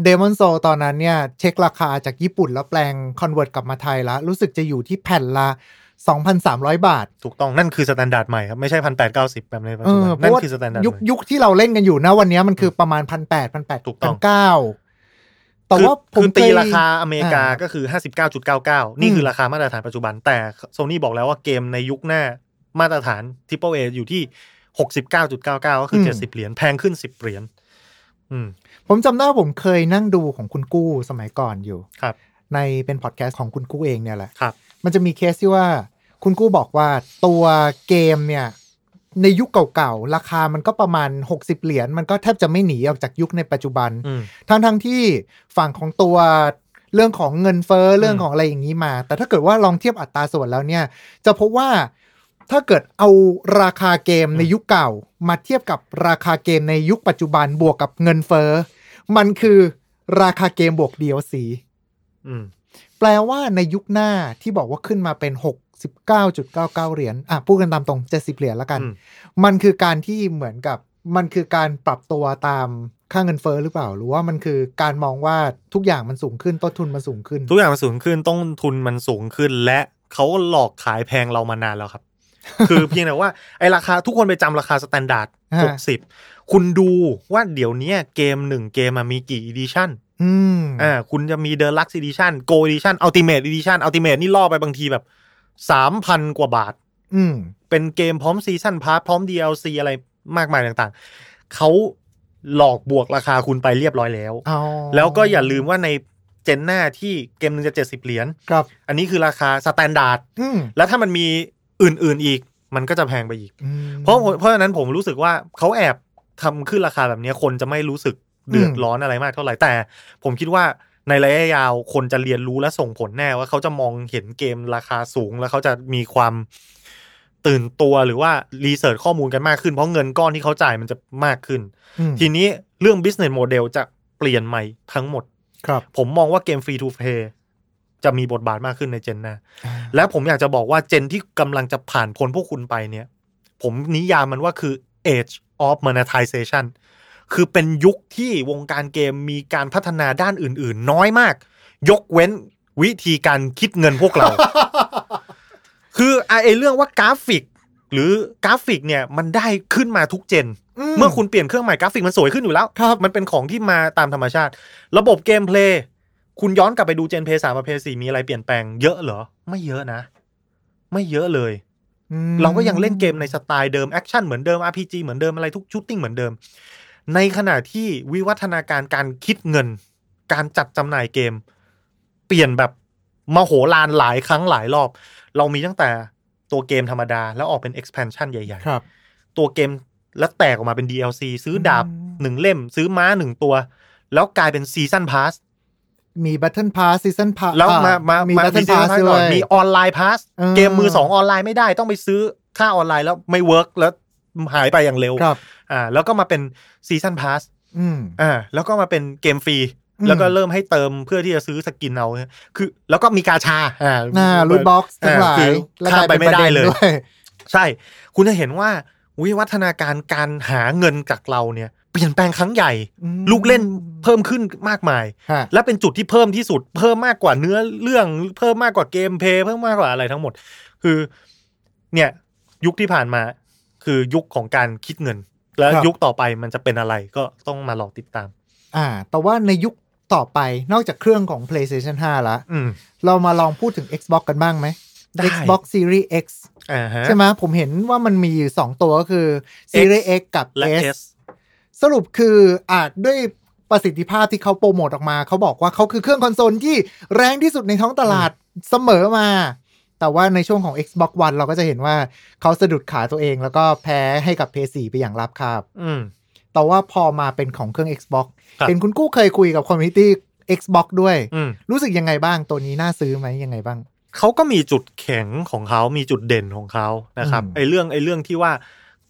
Speaker 2: Demon Soul ตอนนั้นเนี่ย เช็คราคาจากญี่ปุ่นแล้วแปลง convert กลับมาไทยแล้ว รู้สึกจะอยู่ที่แผ่นละ 2,300 บาท
Speaker 3: ถูกต้องนั่นคือ standard ใหม่ครับ ไม่ใช่พันแปดเก้าสิบแบบในปัจจุบันเอ
Speaker 2: อเพราะว่า
Speaker 3: นั่นคือ standard
Speaker 2: ยุค
Speaker 3: ใหม่ม่
Speaker 2: ยุคที่เราเล่นกันอยู่นะวันนี้มันคือประมาณพันแปดพันแปด
Speaker 3: ถูกต้
Speaker 2: พั
Speaker 3: อน
Speaker 2: เก้าแต่
Speaker 3: คือ
Speaker 2: ว่าผม
Speaker 3: คือตี
Speaker 2: เคย
Speaker 3: ราคาอเมริกา
Speaker 2: อ่า
Speaker 3: ก็คือห้าสิบเก้าจุดเก้าเก้านี่คือราคามาตรฐานปัจจุบัน แต่โซนี่บอกแล้วว่าเกมในยุคหน้ามาตรฐาน triple A อยู่ที่ หกสิบเก้าจุดเก้าเก้าก็คือเจ็ดสิบเหรียญแพงขึ้นสิบเหรียญอืม
Speaker 2: ผมจำได้ว่าผมเคยนั่งดูของคุณกู้สมัยก่อนอยู่
Speaker 3: ครับ
Speaker 2: ในเป็นพอดแคสต์ของคุณกู้เองเนี่ยแหละ
Speaker 3: ครับ
Speaker 2: มันจะมีเคสที่ว่าคุณกู้บอกว่าตัวเกมเนี่ย ในยุคเก่าๆ ราคามันก็ประมาณ 60 เหรียญมันก็แทบจะไม่หนีออกจากยุคในปัจจุบัน
Speaker 3: อืม
Speaker 2: ทั้งทั้งๆที่ฝั่งของตัวเรื่องของเงินเฟ้อเรื่องของอะไรอย่างนี้มา แต่ถ้าเกิดว่าลองเทียบอัตราส่วนแล้วเนี่ย จะพบว่า ถ้าเกิดเอาราคาเกมในยุคเก่า มาเทียบกับราคาเกมในยุคปัจจุบันบวกกับเงินเฟ้อมันคือราคาเกมบวก DLC
Speaker 3: อืม
Speaker 2: แปลว่าในยุคหน้าที่บอกว่าขึ้นมาเป็น 69.99 เหรียญอะพูดกันตามตรง70เหรียญแล้วกัน
Speaker 3: อืม
Speaker 2: มันคือการที่เหมือนกับมันคือการปรับตัวตามค่าเงินเฟ้อหรือเปล่า หรือว่ามันคือการมองว่าทุกอย่างมันสูงขึ้นต้นทุนมันสูงขึ้น
Speaker 3: ทุกอย่างมันสูงขึ้นต้นทุนมันสูงขึ้น และเขาหลอกขายแพงเรามานานแล้วครับ คือเพียงแต่ว่าไอ้ราคาทุกคนไปจำราคา standard
Speaker 2: ฮะ
Speaker 3: หกสิบคุณดูว่าเดี๋ยวเนี้ยเกมหนึ่งเกมอะมีกี่ edition
Speaker 2: อืม
Speaker 3: อ่าคุณจะมีเด e ลักซ์อีดิชั่นโกอีดิชั่นอัลติเมทอีดิชั่นอัลติเมทนี่ล่อไปบางทีแบบสามพันกว่าบาท
Speaker 2: อืม
Speaker 3: เป็นเกมพร้อม season pass พร้อม DLC อะไรมากมายต่างๆ เขาหลอกบวกราคาคุณไปเรียบร้อยแล้ว
Speaker 2: อ๋อ
Speaker 3: แล้วก็อย่าลืมว่าใน gen หน้าที่เกมหนึ่งจะ70เหรียญ
Speaker 2: ครับ
Speaker 3: อันนี้คือราคา standard
Speaker 2: อืม
Speaker 3: แล้วถ้ามันมี อื่น ๆอีก มันก็จะแพงไปอีก
Speaker 2: อืม
Speaker 3: เพราะเพราะฉะนั้นผมรู้สึกว่าเขาแอบทำขึ้นราคาแบบนี้คนจะไม่รู้สึกเดือด
Speaker 2: อืม
Speaker 3: ร้อนอะไรมากเท่าไหร่แต่ ผมคิดว่าในระยะยาวคนจะเรียนรู้และส่งผลแน่ว่าเขาจะมองเห็นเกมราคาสูง แล้วเขาจะมีความตื่นตัวหรือว่ารีเสิร์ชข้อมูลกันมากขึ้น เพราะเงินก้อนที่เขาจ่ายมันจะมากขึ้น
Speaker 2: อืม
Speaker 3: ทีนี้เรื่อง business model จะเปลี่ยนใหม่ทั้งหมด
Speaker 2: ครับ
Speaker 3: ผมมองว่าเกม free to play จะมีบทบาทมากขึ้นใน gen หน้า
Speaker 2: อ่า
Speaker 3: และผมอยากจะบอกว่า gen ที่กำลังจะผ่านพ้นพวกคุณไปเนี่ย ผมนิยามมันว่าคือ age of monetization คือเป็นยุคที่วงการเกมมีการพัฒนาด้านอื่น ๆ น้อยมาก ยกเว้นวิธีการคิดเงินพวกเรา คือไอ้เรื่องว่ากราฟิก หรือกราฟิกเนี่ยมันได้ขึ้นมาทุก gen เมื่อคุณเปลี่ยนเครื่องใหม่กราฟิกมันสวยขึ้นอยู่แล้ว
Speaker 2: ครับ
Speaker 3: มันเป็นของที่มาตามธรรมชาติ ระบบ gameplay คุณย้อนกลับไปดูเจนเพย์สามกับเพย์สี่มีอะไรเปลี่ยนแปลงเยอะเหรอ ไม่เยอะนะ ไม่เยอะเลย
Speaker 2: อืม
Speaker 3: เราก็ยังเล่นเกมในสไตล์เดิม action เหมือนเดิม RPG เหมือนเดิมอะไรทุก shooting เหมือนเดิม ในขณะที่วิวัฒนาการการคิดเงิน การจัดจำหน่ายเกม เปลี่ยนแบบมโหฬารหลายครั้งหลายรอบ เรามีตั้งแต่ตัวเกมธรรมดา แล้วออกเป็น expansion ใหญ่
Speaker 2: ครับ
Speaker 3: ๆตัวเกมแล้วแตกออกมาเป็น DLC ซื้อดาบ
Speaker 2: อืม
Speaker 3: หนึ่งเล่ม ซื้อม้าหนึ่งตัว แล้วกลายเป็นซีซันพาส
Speaker 2: มี Battle Pass Season Pass
Speaker 3: แล้วมามา
Speaker 2: มี
Speaker 3: มา
Speaker 2: Battle
Speaker 3: ซีซั่น
Speaker 2: Pass
Speaker 3: พาส
Speaker 2: ด้
Speaker 3: ก่
Speaker 2: ว
Speaker 3: อน
Speaker 2: ย
Speaker 3: มีออนไลน์พาส
Speaker 2: เออ
Speaker 3: เกมมือสองออนไลน์ไม่ได้ต้องไปซื้อค่าออนไลน์แล้วไม่เวิร์กแล้วหายไปอย่างเร็ว
Speaker 2: ครับ
Speaker 3: อ่าแล้วก็มาเป็นซีซันพาส
Speaker 2: อืม
Speaker 3: อ่าแล้วก็มาเป็นเกมฟรี
Speaker 2: อืม
Speaker 3: แล้วก็เริ่มให้เติมเพื่อที่จะซื้อสกินเอาคือ แล้วก็มีกาชาอ่า
Speaker 2: หน้ารูทบ็อกซ์ทั้งหลา
Speaker 3: คื
Speaker 2: ย
Speaker 3: อ
Speaker 2: แล้ว
Speaker 3: ข้ามไปไม่ได้เลย
Speaker 2: กาป็นประนด้วย
Speaker 3: ใช่ คุณจะเห็นว่าวิวัฒนาการการหาเงินจากเราเนี่ยเปลี่ยนแปลงครั้งใหญ่
Speaker 2: อืม
Speaker 3: ลูกเล่นเพิ่มขึ้นมากมาย
Speaker 2: ฮะ
Speaker 3: และเป็นจุดที่เพิ่มที่สุด เพิ่มมากกว่าเนื้อเรื่อง เพิ่มมากกว่าเกมเพลย์เพิ่มมากกว่าอะไรทั้งหมด คือ เนี่ย ยุคที่ผ่านมา คือยุคของการคิดเงิน แล้ว
Speaker 2: ครับ
Speaker 3: ยุคต่อไปมันจะเป็นอะไรก็ต้องมารอติดตาม
Speaker 2: อ่า แต่ว่าในยุคต่อไปนอกจากเครื่องของ PlayStation 5แล้ว
Speaker 3: อืม
Speaker 2: เรามาลองพูดถึง Xbox กันบ้างไหม
Speaker 3: ได้
Speaker 2: Xbox Series X
Speaker 3: อ่าฮะ
Speaker 2: ใช่ไหมผมเห็นว่ามันมีอยู่สองตัวก็คือ Series X กับ
Speaker 3: และ
Speaker 2: S
Speaker 3: S
Speaker 2: สรุปคืออาจด้วยประสิทธิภาพที่เขาโปรโมทออกมา เขาบอกว่าเขาคือเครื่องคอนโซลที่แรงที่สุดในท้องตลาดเสมอมา แต่ว่าในช่วงของ Xbox One เราก็จะเห็นว่าเขาสะดุดขาตัวเอง แล้วก็แพ้ให้กับ PS4 ไปอย่างราบคาบ
Speaker 3: อืม
Speaker 2: แต่ว่าพอมาเป็นของเครื่อง Xbox
Speaker 3: ครับ
Speaker 2: เห็นคุณกู้เคยคุยกับ community Xbox ด้วย
Speaker 3: อืม
Speaker 2: รู้สึกยังไงบ้างตัวนี้น่าซื้อไหมยังไงบ้าง
Speaker 3: เขาก็มีจุดแข็งของเขา มีจุดเด่นของเขานะครับ
Speaker 2: อืม
Speaker 3: ไอ้เรื่องไอ้เรื่องที่ว่า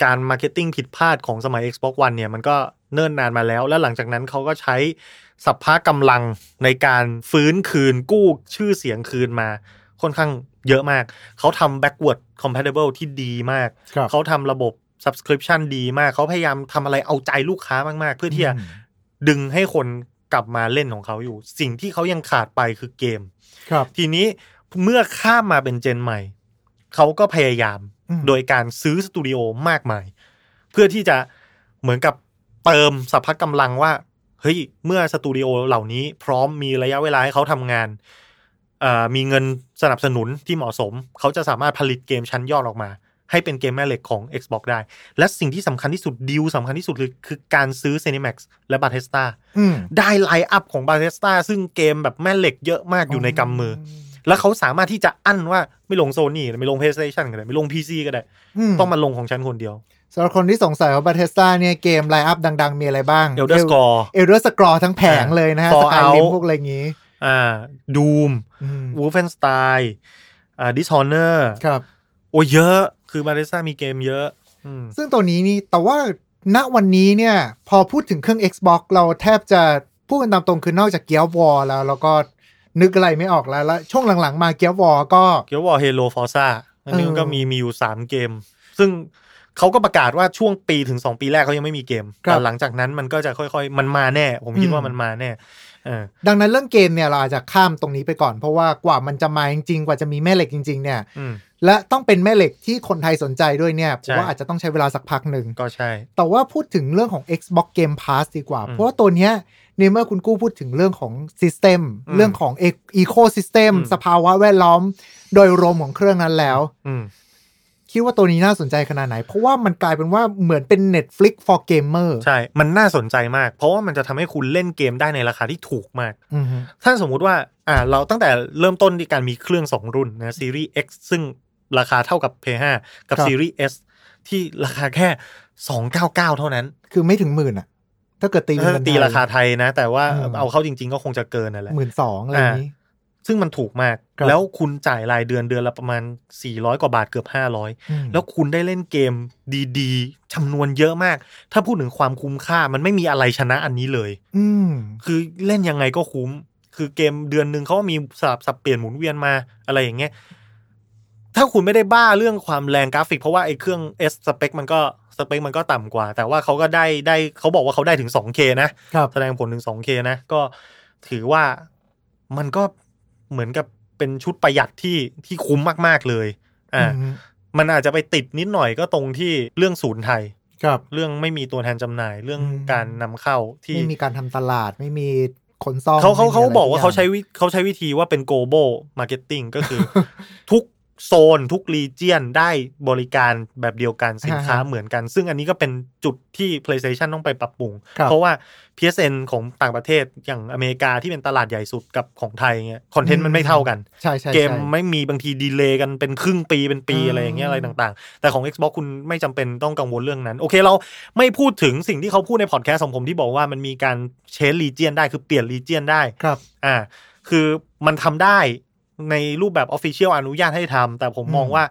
Speaker 3: การ marketing ผิดพลาดของสมัย Xbox One เนี่ยมันก็เนิ่นนานมาแล้ว แล้วหลังจากนั้นเขาก็ใช้สัพพะกำลังในการฟื้นคืนกู้ชื่อเสียงคืนมา ค่อนข้างเยอะมาก เขาทำ backward compatible ที่ดีมาก
Speaker 2: ครับ
Speaker 3: เขาทำระบบ subscription ดีมาก เขาพยายามทำอะไรเอาใจลูกค้ามาก ๆ เพื่อที่จะ
Speaker 2: อืม
Speaker 3: ดึงให้คนกลับมาเล่นของเขาอยู่ สิ่งที่เขายังขาดไปคือเกม
Speaker 2: ครับ
Speaker 3: ทีนี้เมื่อข้ามมาเป็นเจนใหม่ เขาก็พยายาม
Speaker 2: อืม
Speaker 3: โดยการซื้อสตูดิโอมากมาย เพื่อที่จะเหมือนกับเติมสัพพะกำลังว่าเฮ้ยเมื่อสตูดิโอเหล่านี้พร้อมมีระยะเวลาให้เขาทำงานเอ่อมีเงินสนับสนุนที่เหมาะสม เขาจะสามารถผลิตเกมชั้นยอดออกมา ให้เป็นเกมแม่เหล็กของ Xbox ได้ และสิ่งที่สำคัญที่สุดดีลสำคัญที่สุดเลยคือการซื้อ ZeniMax และ Bethesda
Speaker 2: อืม
Speaker 3: ได้ lineup ของ Bethesda ซึ่งเกมแบบแม่เหล็กเยอะมากอยู่ในกำมือ แล้วเขาสามารถที่จะอั้นว่าไม่ลงโซนี่ไม่ลง PlayStation ก็ได้ ไม่ลง PC ก็ได้
Speaker 2: ม
Speaker 3: ต้องมาลงของฉันคนเดียว
Speaker 2: สำหรับคนที่สงสัยว่า Bethesda เนี่ยเกม lineup ดัง ๆ มีอะไรบ้าง
Speaker 3: Elder Scrolls
Speaker 2: Elder Scrolls ทั้งแผงเลยนะฮะ
Speaker 3: Fallout
Speaker 2: Skyrim พวกอะไรอย่างงี้
Speaker 3: อ่า Doom
Speaker 2: อืม
Speaker 3: Wolfenstein อ่า Dishonor
Speaker 2: ครับ
Speaker 3: โอ้เยอะคือ Bethesda มีเกมเยอะอืม
Speaker 2: ซึ่งตัวนี้นี่แต่ว่าณวันนี้เนี่ย พอพูดถึงเครื่อง Xbox เราแทบจะพูดกันตามตรงคือนอกจากเกียร์วอลแล้ว แล้วก็ นึกอะไรไม่ออกแล้วแล้วช่วงหลังๆ มาเกียร์วอลก็
Speaker 3: เกี่ยวกับ Halo Forza อันนี้
Speaker 2: เออ
Speaker 3: ก็มีมีอยู่3เกม ซึ่งเขาก็ประกาศว่าช่วงปีถึง2ปีแรกเขายังไม่มีเกมแต่หลังจากนั้นมันก็จะค่อยๆ มันมาแน่ ผมคิดว่ามันมาแน่เออ
Speaker 2: ดังนั้นเรื่องเกมเนี่ยเราอาจจะข้ามตรงนี้ไปก่อน เพราะว่ากว่ามันจะมาจริงๆ กว่าจะมีแม่เหล็กจริง ๆ เนี่ย
Speaker 3: อืม
Speaker 2: และต้องเป็นแม่เหล็กที่คนไทยสนใจด้วยเนี่ยผม
Speaker 3: ใช่
Speaker 2: ว่าอาจจะต้องใช้เวลาสักพักหนึ่ง
Speaker 3: ก็ใช่
Speaker 2: แต่ว่าพูดถึงเรื่องของ Xbox Game Pass ดีกว่า
Speaker 3: อืม
Speaker 2: เพราะว่าตัวเนี้ย ในเมื่อคุณกู้พูดถึงเรื่องของ System
Speaker 3: อืม
Speaker 2: เรื่องของ Ecosystem
Speaker 3: อืม
Speaker 2: สภาวะแวดล้อม โดยรวมของเครื่องนั้นแล้ว
Speaker 3: อืม
Speaker 2: คิดว่าตัวนี้น่าสนใจขนาดไหน เพราะว่ามันกลายเป็นว่าเหมือนเป็น Netflix for gamer
Speaker 3: ใช่ มันน่าสนใจมาก เพราะว่ามันจะทำให้คุณเล่นเกมได้ในราคาที่ถูกมาก
Speaker 2: อือฮึ
Speaker 3: ถ้าสมมุติว่า อ่า เราตั้งแต่เริ่มต้นที่การมีเครื่อง 2 รุ่นนะซีรีส์ X ซึ่งราคาเท่ากับ P5 กับซีรีส์ S ที่ราคาแค่ 299 เท่านั้น
Speaker 2: คือไม่ถึงหมื่นอะ ถ้าเกิดตีเป็น
Speaker 3: ถ้า
Speaker 2: เงิน
Speaker 3: ตีราคาไทยนะ แต่ว่า
Speaker 2: เออ
Speaker 3: เอาเข้าจริง ๆ ก็คงจะเกินนั่นแหละ
Speaker 2: หมื่นสองอะไรอย่างนี้
Speaker 3: ซึ่งมันถูกมาก
Speaker 2: ครับ
Speaker 3: แล้วคุณจ่ายรายเดือนเดือนละประมาณ 400 กว่าบาทเกือบ 500
Speaker 2: อืม
Speaker 3: แล้วคุณได้เล่นเกมดีๆจำนวนเยอะมาก ถ้าพูดถึงความคุ้มค่ามันไม่มีอะไรชนะอันนี้เลย
Speaker 2: อืม
Speaker 3: คือเล่นยังไงก็คุ้ม คือเกมเดือนหนึ่งเขาก็มีสลับสับเปลี่ยนหมุนเวียนมาอะไรอย่างเงี้ย ถ้าคุณไม่ได้บ้าเรื่องความแรงกราฟิก เพราะว่าไอ้เครื่อง S สเปคมันก็ สเปคมันก็ต่ำกว่า แต่ว่าเขาก็ได้ได้เขาบอกว่าเขาได้ถึง 2K นะ
Speaker 2: ครับ
Speaker 3: แสดงผลถึง 2K นะ ก็ถือว่ามันก็เหมือนกับเป็นชุดประหยัดที่ที่คุ้มมากๆเลยอ่า
Speaker 2: อืม
Speaker 3: มันอาจจะไปติดนิดหน่อยก็ตรงที่เรื่องศูนย์ไทย
Speaker 2: ครับ
Speaker 3: เรื่องไม่มีตัวแทนจำหน่ายเรื่อง
Speaker 2: อืม
Speaker 3: การนำเข้าที่
Speaker 2: ไม่มีการทำตลาดไม่มีขนซ่อม
Speaker 3: เขาเขา
Speaker 2: ไม่มี
Speaker 3: เขาะ
Speaker 2: ไร
Speaker 3: บอกว่า
Speaker 2: ทุ
Speaker 3: เขา
Speaker 2: ย่ง
Speaker 3: ใช้วิเขาใช้วิธีว่าเป็น global marketing ก็คือ ทุก โซนทุกรีเจียนได้บริการแบบเดียวกันสินค้า
Speaker 2: อ่าฮะ
Speaker 3: เหมือนกัน ซึ่งอันนี้ก็เป็นจุดที่ PlayStation ต้องไปปรับปรุง
Speaker 2: ครับ
Speaker 3: เพราะว่า PSN ของต่างประเทศอย่างอเมริกาที่เป็นตลาดใหญ่สุดกับของไทยเงี้ย content มันไม่เท่ากัน
Speaker 2: ใช่ใช่
Speaker 3: เกม
Speaker 2: ใช่
Speaker 3: ไม่มีบางที delay กันเป็นครึ่งปีเป็นปี
Speaker 2: อืม
Speaker 3: อะไรอย่างเงี้ยอะไรต่างๆ แต่ของ Xbox คุณไม่จำเป็นต้องกังวลเรื่องนั้น โอเคเราไม่พูดถึงสิ่งที่เขาพูดในพอดแคสต์ของผมที่บอกว่ามันมีการ change region ได้คือเปลี่ยน region ได้
Speaker 2: ครับ
Speaker 3: อ่าคือมันทำได้ ในรูปแบบ official อนุญาตให้ทำแต่ผม
Speaker 2: อืม
Speaker 3: มองว่า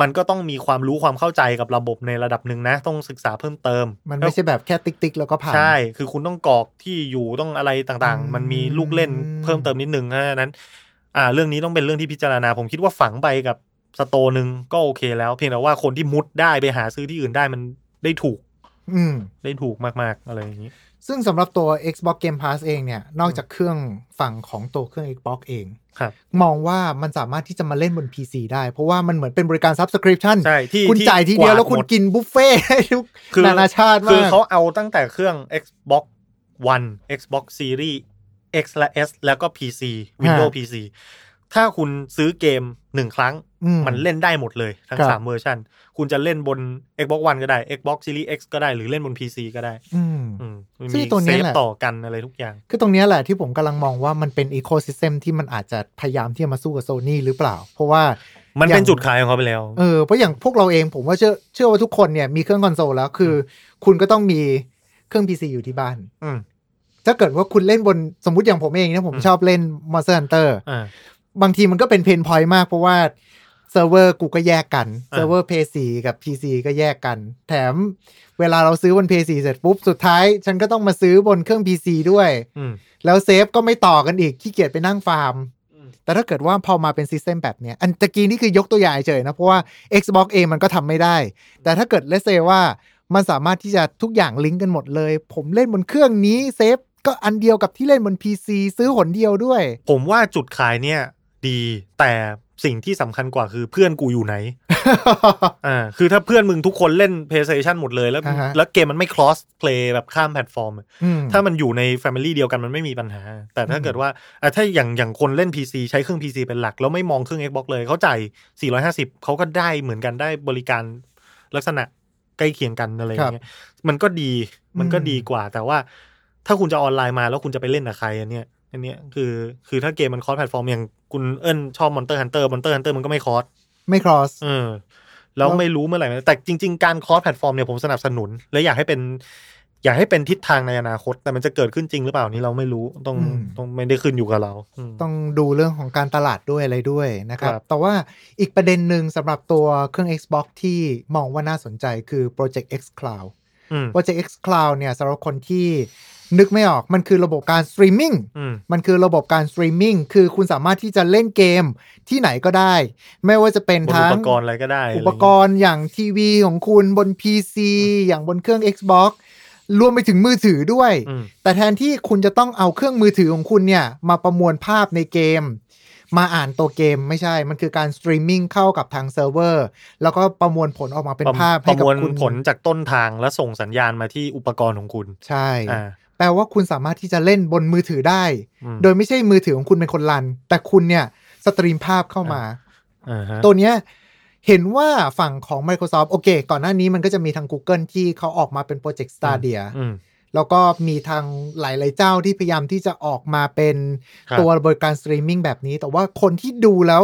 Speaker 3: มันก็ต้องมีความรู้ความเข้าใจกับระบบในระดับหนึ่งนะ ต้องศึกษาเพิ่มเติม
Speaker 2: มันไม่ใช่แบบแค่ติ๊กติ๊กแล้วก็ผ่าน
Speaker 3: ใช่ คือคุณต้องกรอกที่อยู่ต้องอะไรต่าง
Speaker 2: อืม
Speaker 3: ๆมันมีลูกเล่นเพิ่มเติมนิดนึงเพราะฉะนั้น อ่า เรื่องนี้ต้องเป็นเรื่องที่พิจารณา ผมคิดว่าฝังไปกับสโตร์หนึ่งก็โอเคแล้ว เพียงแต่ว่าคนที่มุดได้ไปหาซื้อที่อื่นได้มันได้ถูก
Speaker 2: อืม
Speaker 3: ได้ถูกมากๆอะไรอย่างนี้
Speaker 2: ซึ่งสำหรับตัว Xbox Game Pass เองเนี่ย นอกจากเครื่องฝั่งของตัวเครื่อง Xbox เอง
Speaker 3: ครับ
Speaker 2: มองว่ามันสามารถที่จะมาเล่นบน PC ได้ เพราะว่ามันเหมือนเป็นบริการ Subscription
Speaker 3: ใช่ที่
Speaker 2: คุณ
Speaker 3: ที่
Speaker 2: จ่ายทีเดียว
Speaker 3: กาด
Speaker 2: แล้วคุณ
Speaker 3: หมด
Speaker 2: กินบุฟเฟ่ต์ให้ทุก
Speaker 3: คือ
Speaker 2: นานาชาติ
Speaker 3: คือ
Speaker 2: มาก
Speaker 3: เขาเอาตั้งแต่เครื่อง Xbox One Xbox Series X และ S แล้วก็ PC Windows PC ถ้าคุณซื้อเกมหนึ่งครั้ง
Speaker 2: อืม
Speaker 3: มันเล่นได้หมดเลยทั้ง
Speaker 2: ครับ
Speaker 3: สามเวอร์ชันคุณจะเล่นบน Xbox One ก็ได้ Xbox Series X ก็ได้หรือเล่นบน PC ก็ได้
Speaker 2: อืม
Speaker 3: อืมมัน
Speaker 2: ซึ่ง
Speaker 3: มี
Speaker 2: ตัวเนี้
Speaker 3: เซ
Speaker 2: ย
Speaker 3: ฟ
Speaker 2: แหละ
Speaker 3: ต่อกันอะไรทุกอย่าง
Speaker 2: คือตรงเนี้ยแหละที่ผมกำลังมองว่ามันเป็นอีโค y ิสเต็มที่มันอาจจะพยายามที่จะมาสู้กับโซ n y หรือเปล่า เพราะว่า
Speaker 3: มันเป็น
Speaker 2: อย่าง
Speaker 3: จุดขายของเขาไปแล้ว
Speaker 2: เออเพราะอย่างพวกเราเองผมว่าเชื่อเชื่อว่าทุกคนเนี่ยมีเครื่องคอนโซลแล้วคืออคุณก็ต้องมีเครื่อง PC อยู่ที่บ้าน
Speaker 3: อืม
Speaker 2: ถ้าเกิดว่าคุณเล่นบนสมมติอย่างผมเองเนี่ยผม
Speaker 3: อืม
Speaker 2: ชอบเล่น Monster Hunter
Speaker 3: อ่า
Speaker 2: บางทีมันก็เป็น pain point มากเพราะว่าเซิร์ฟเวอร์กูก็แยกกัน
Speaker 3: อ่า
Speaker 2: เซิร์ฟเวอร์ PS4 กับ PC ก็แยกกัน แถมเวลาเราซื้อบน PS4 เสร็จปุ๊บ สุดท้ายฉันก็ต้องมาซื้อบนเครื่อง PC ด้วย
Speaker 3: อืม
Speaker 2: แล้ว save ก็ไม่ต่อกันอีกขี้เกียจไปนั่งฟาร์ม
Speaker 3: อืม
Speaker 2: แต่ถ้าเกิดว่าพอมาเป็น system แบบเนี้ย อันตะกี้นี่คือยกตัวอย่างเฉยๆนะ เพราะว่า Xbox เองมันก็ทำไม่ได้ แต่ถ้าเกิดเลเซว่ามันสามารถที่จะทุกอย่างลิงก์กันหมดเลย ผมเล่นบนเครื่องนี้ save ก็อันเดียวกับที่เล่นบน PC ซื้อหนเดียวด้วย
Speaker 3: ผมว่าจุดขายเนี่ย ดี แต่สิ่งที่สำคัญกว่าคือเพื่อนกูอยู่ไหน อ่า คือถ้าเพื่อนมึงทุกคนเล่น PlayStation หมดเลยแล้ว
Speaker 2: อ่าฮะ
Speaker 3: แล้วเกมมันไม่ cross play แบบข้ามแพลตฟอร์มอะ
Speaker 2: อืม
Speaker 3: ถ้ามันอยู่ใน Family เดียวกันมันไม่มีปัญหา แต่ถ้า
Speaker 2: อืม
Speaker 3: เกิดว่าอะถ้าอย่างอย่างคนเล่น PC ใช้เครื่อง PC เป็นหลัก แล้วไม่มองเครื่อง Xbox เลย เขาจ่าย 450 เขาก็ได้เหมือนกันได้บริการลักษณะใกล้เคียงกันอะไรอย่างเงี้ย มันก็ดี มันก็ดีกว่า แต่ว่าถ้าคุณจะออนไลน์มาแล้วคุณจะไปเล่นกับใครอันเนี้ย อันเนี้ยคือคือถ้าเกมมัน cross platform อย่างคุณเอิญชอบ Monster Hunter Monster Hunter มันก็ไม่ cross
Speaker 2: ไม่ cross
Speaker 3: เออแล้ว
Speaker 2: แล้ว
Speaker 3: ไม่รู้เมื่อไหร่แต่จริง ๆ การ cross platform เนี่ยผมสนับสนุน และอยากให้เป็น อยากให้เป็นทิศทางในอนาคต แต่มันจะเกิดขึ้นจริงหรือเปล่านี่เราไม่รู้ต้องต้องไม่ได้ขึ้นอยู่กับเราอืม
Speaker 2: ต้องดูเรื่องของการตลาดด้วยอะไรด้วยนะครับ
Speaker 3: ครับ
Speaker 2: แต่ว่าอีกประเด็นหนึ่งสำหรับตัวเครื่อง Xbox ที่มองว่าน่าสนใจคือ Project xCloud
Speaker 3: อืม
Speaker 2: Project xCloud เนี่ยสำหรับคนที่ นึกไม่ออก มันคือระบบการสตรีมมิ่ง
Speaker 3: อืม
Speaker 2: มันคือระบบการสตรีมมิ่ง คือคุณสามารถที่จะเล่นเกมที่ไหนก็ได้ ไม่ว่าจะเป็น
Speaker 3: บน
Speaker 2: ทั้
Speaker 3: อุ
Speaker 2: ง
Speaker 3: ปกรณ์อะไรก็ได้
Speaker 2: อุปกรณ์อย่างทีวีของคุณบน PC อย่างบนเครื่อง Xbox รวมไปถึงมือถือด้วย
Speaker 3: อืม
Speaker 2: แต่แทนที่คุณจะต้องเอาเครื่องมือถือของคุณเนี่ยมาประมวลภาพในเกม มาอ่านตัวเกมไม่ใช่ มันคือการสตรีมมิ่งเข้ากับทางเซิร์ฟเวอร์ แล้วก็ประมวลผลออกมาเป็นภาพให้กับคุณ ประ
Speaker 3: มวลผลจากต้นทางแล้วส่งสัญญาณมาที่อุปกรณ์ของคุณ
Speaker 2: ใช่
Speaker 3: อ่า
Speaker 2: แปลว่าคุณสามารถที่จะเล่นบนมือถือได้
Speaker 3: อืม
Speaker 2: โดยไม่ใช่มือถือของคุณเป็นคน run แต่คุณเนี่ย stream ภาพเข้ามา
Speaker 3: อ่าฮะ
Speaker 2: ตัวเนี้ยเห็นว่าฝั่งของ Microsoft โอเค ก่อนหน้านี้มันก็จะมีทาง Google ที่เขาออกมาเป็นโปรเจกต์ Stadia
Speaker 3: อืม
Speaker 2: แล้วก็มีทางหลาย ๆ เจ้าที่พยายามที่จะออกมาเป็น
Speaker 3: ครับ
Speaker 2: ตัวบริการสตรีมมิ่งแบบนี้ แต่ว่าคนที่ดูแล้ว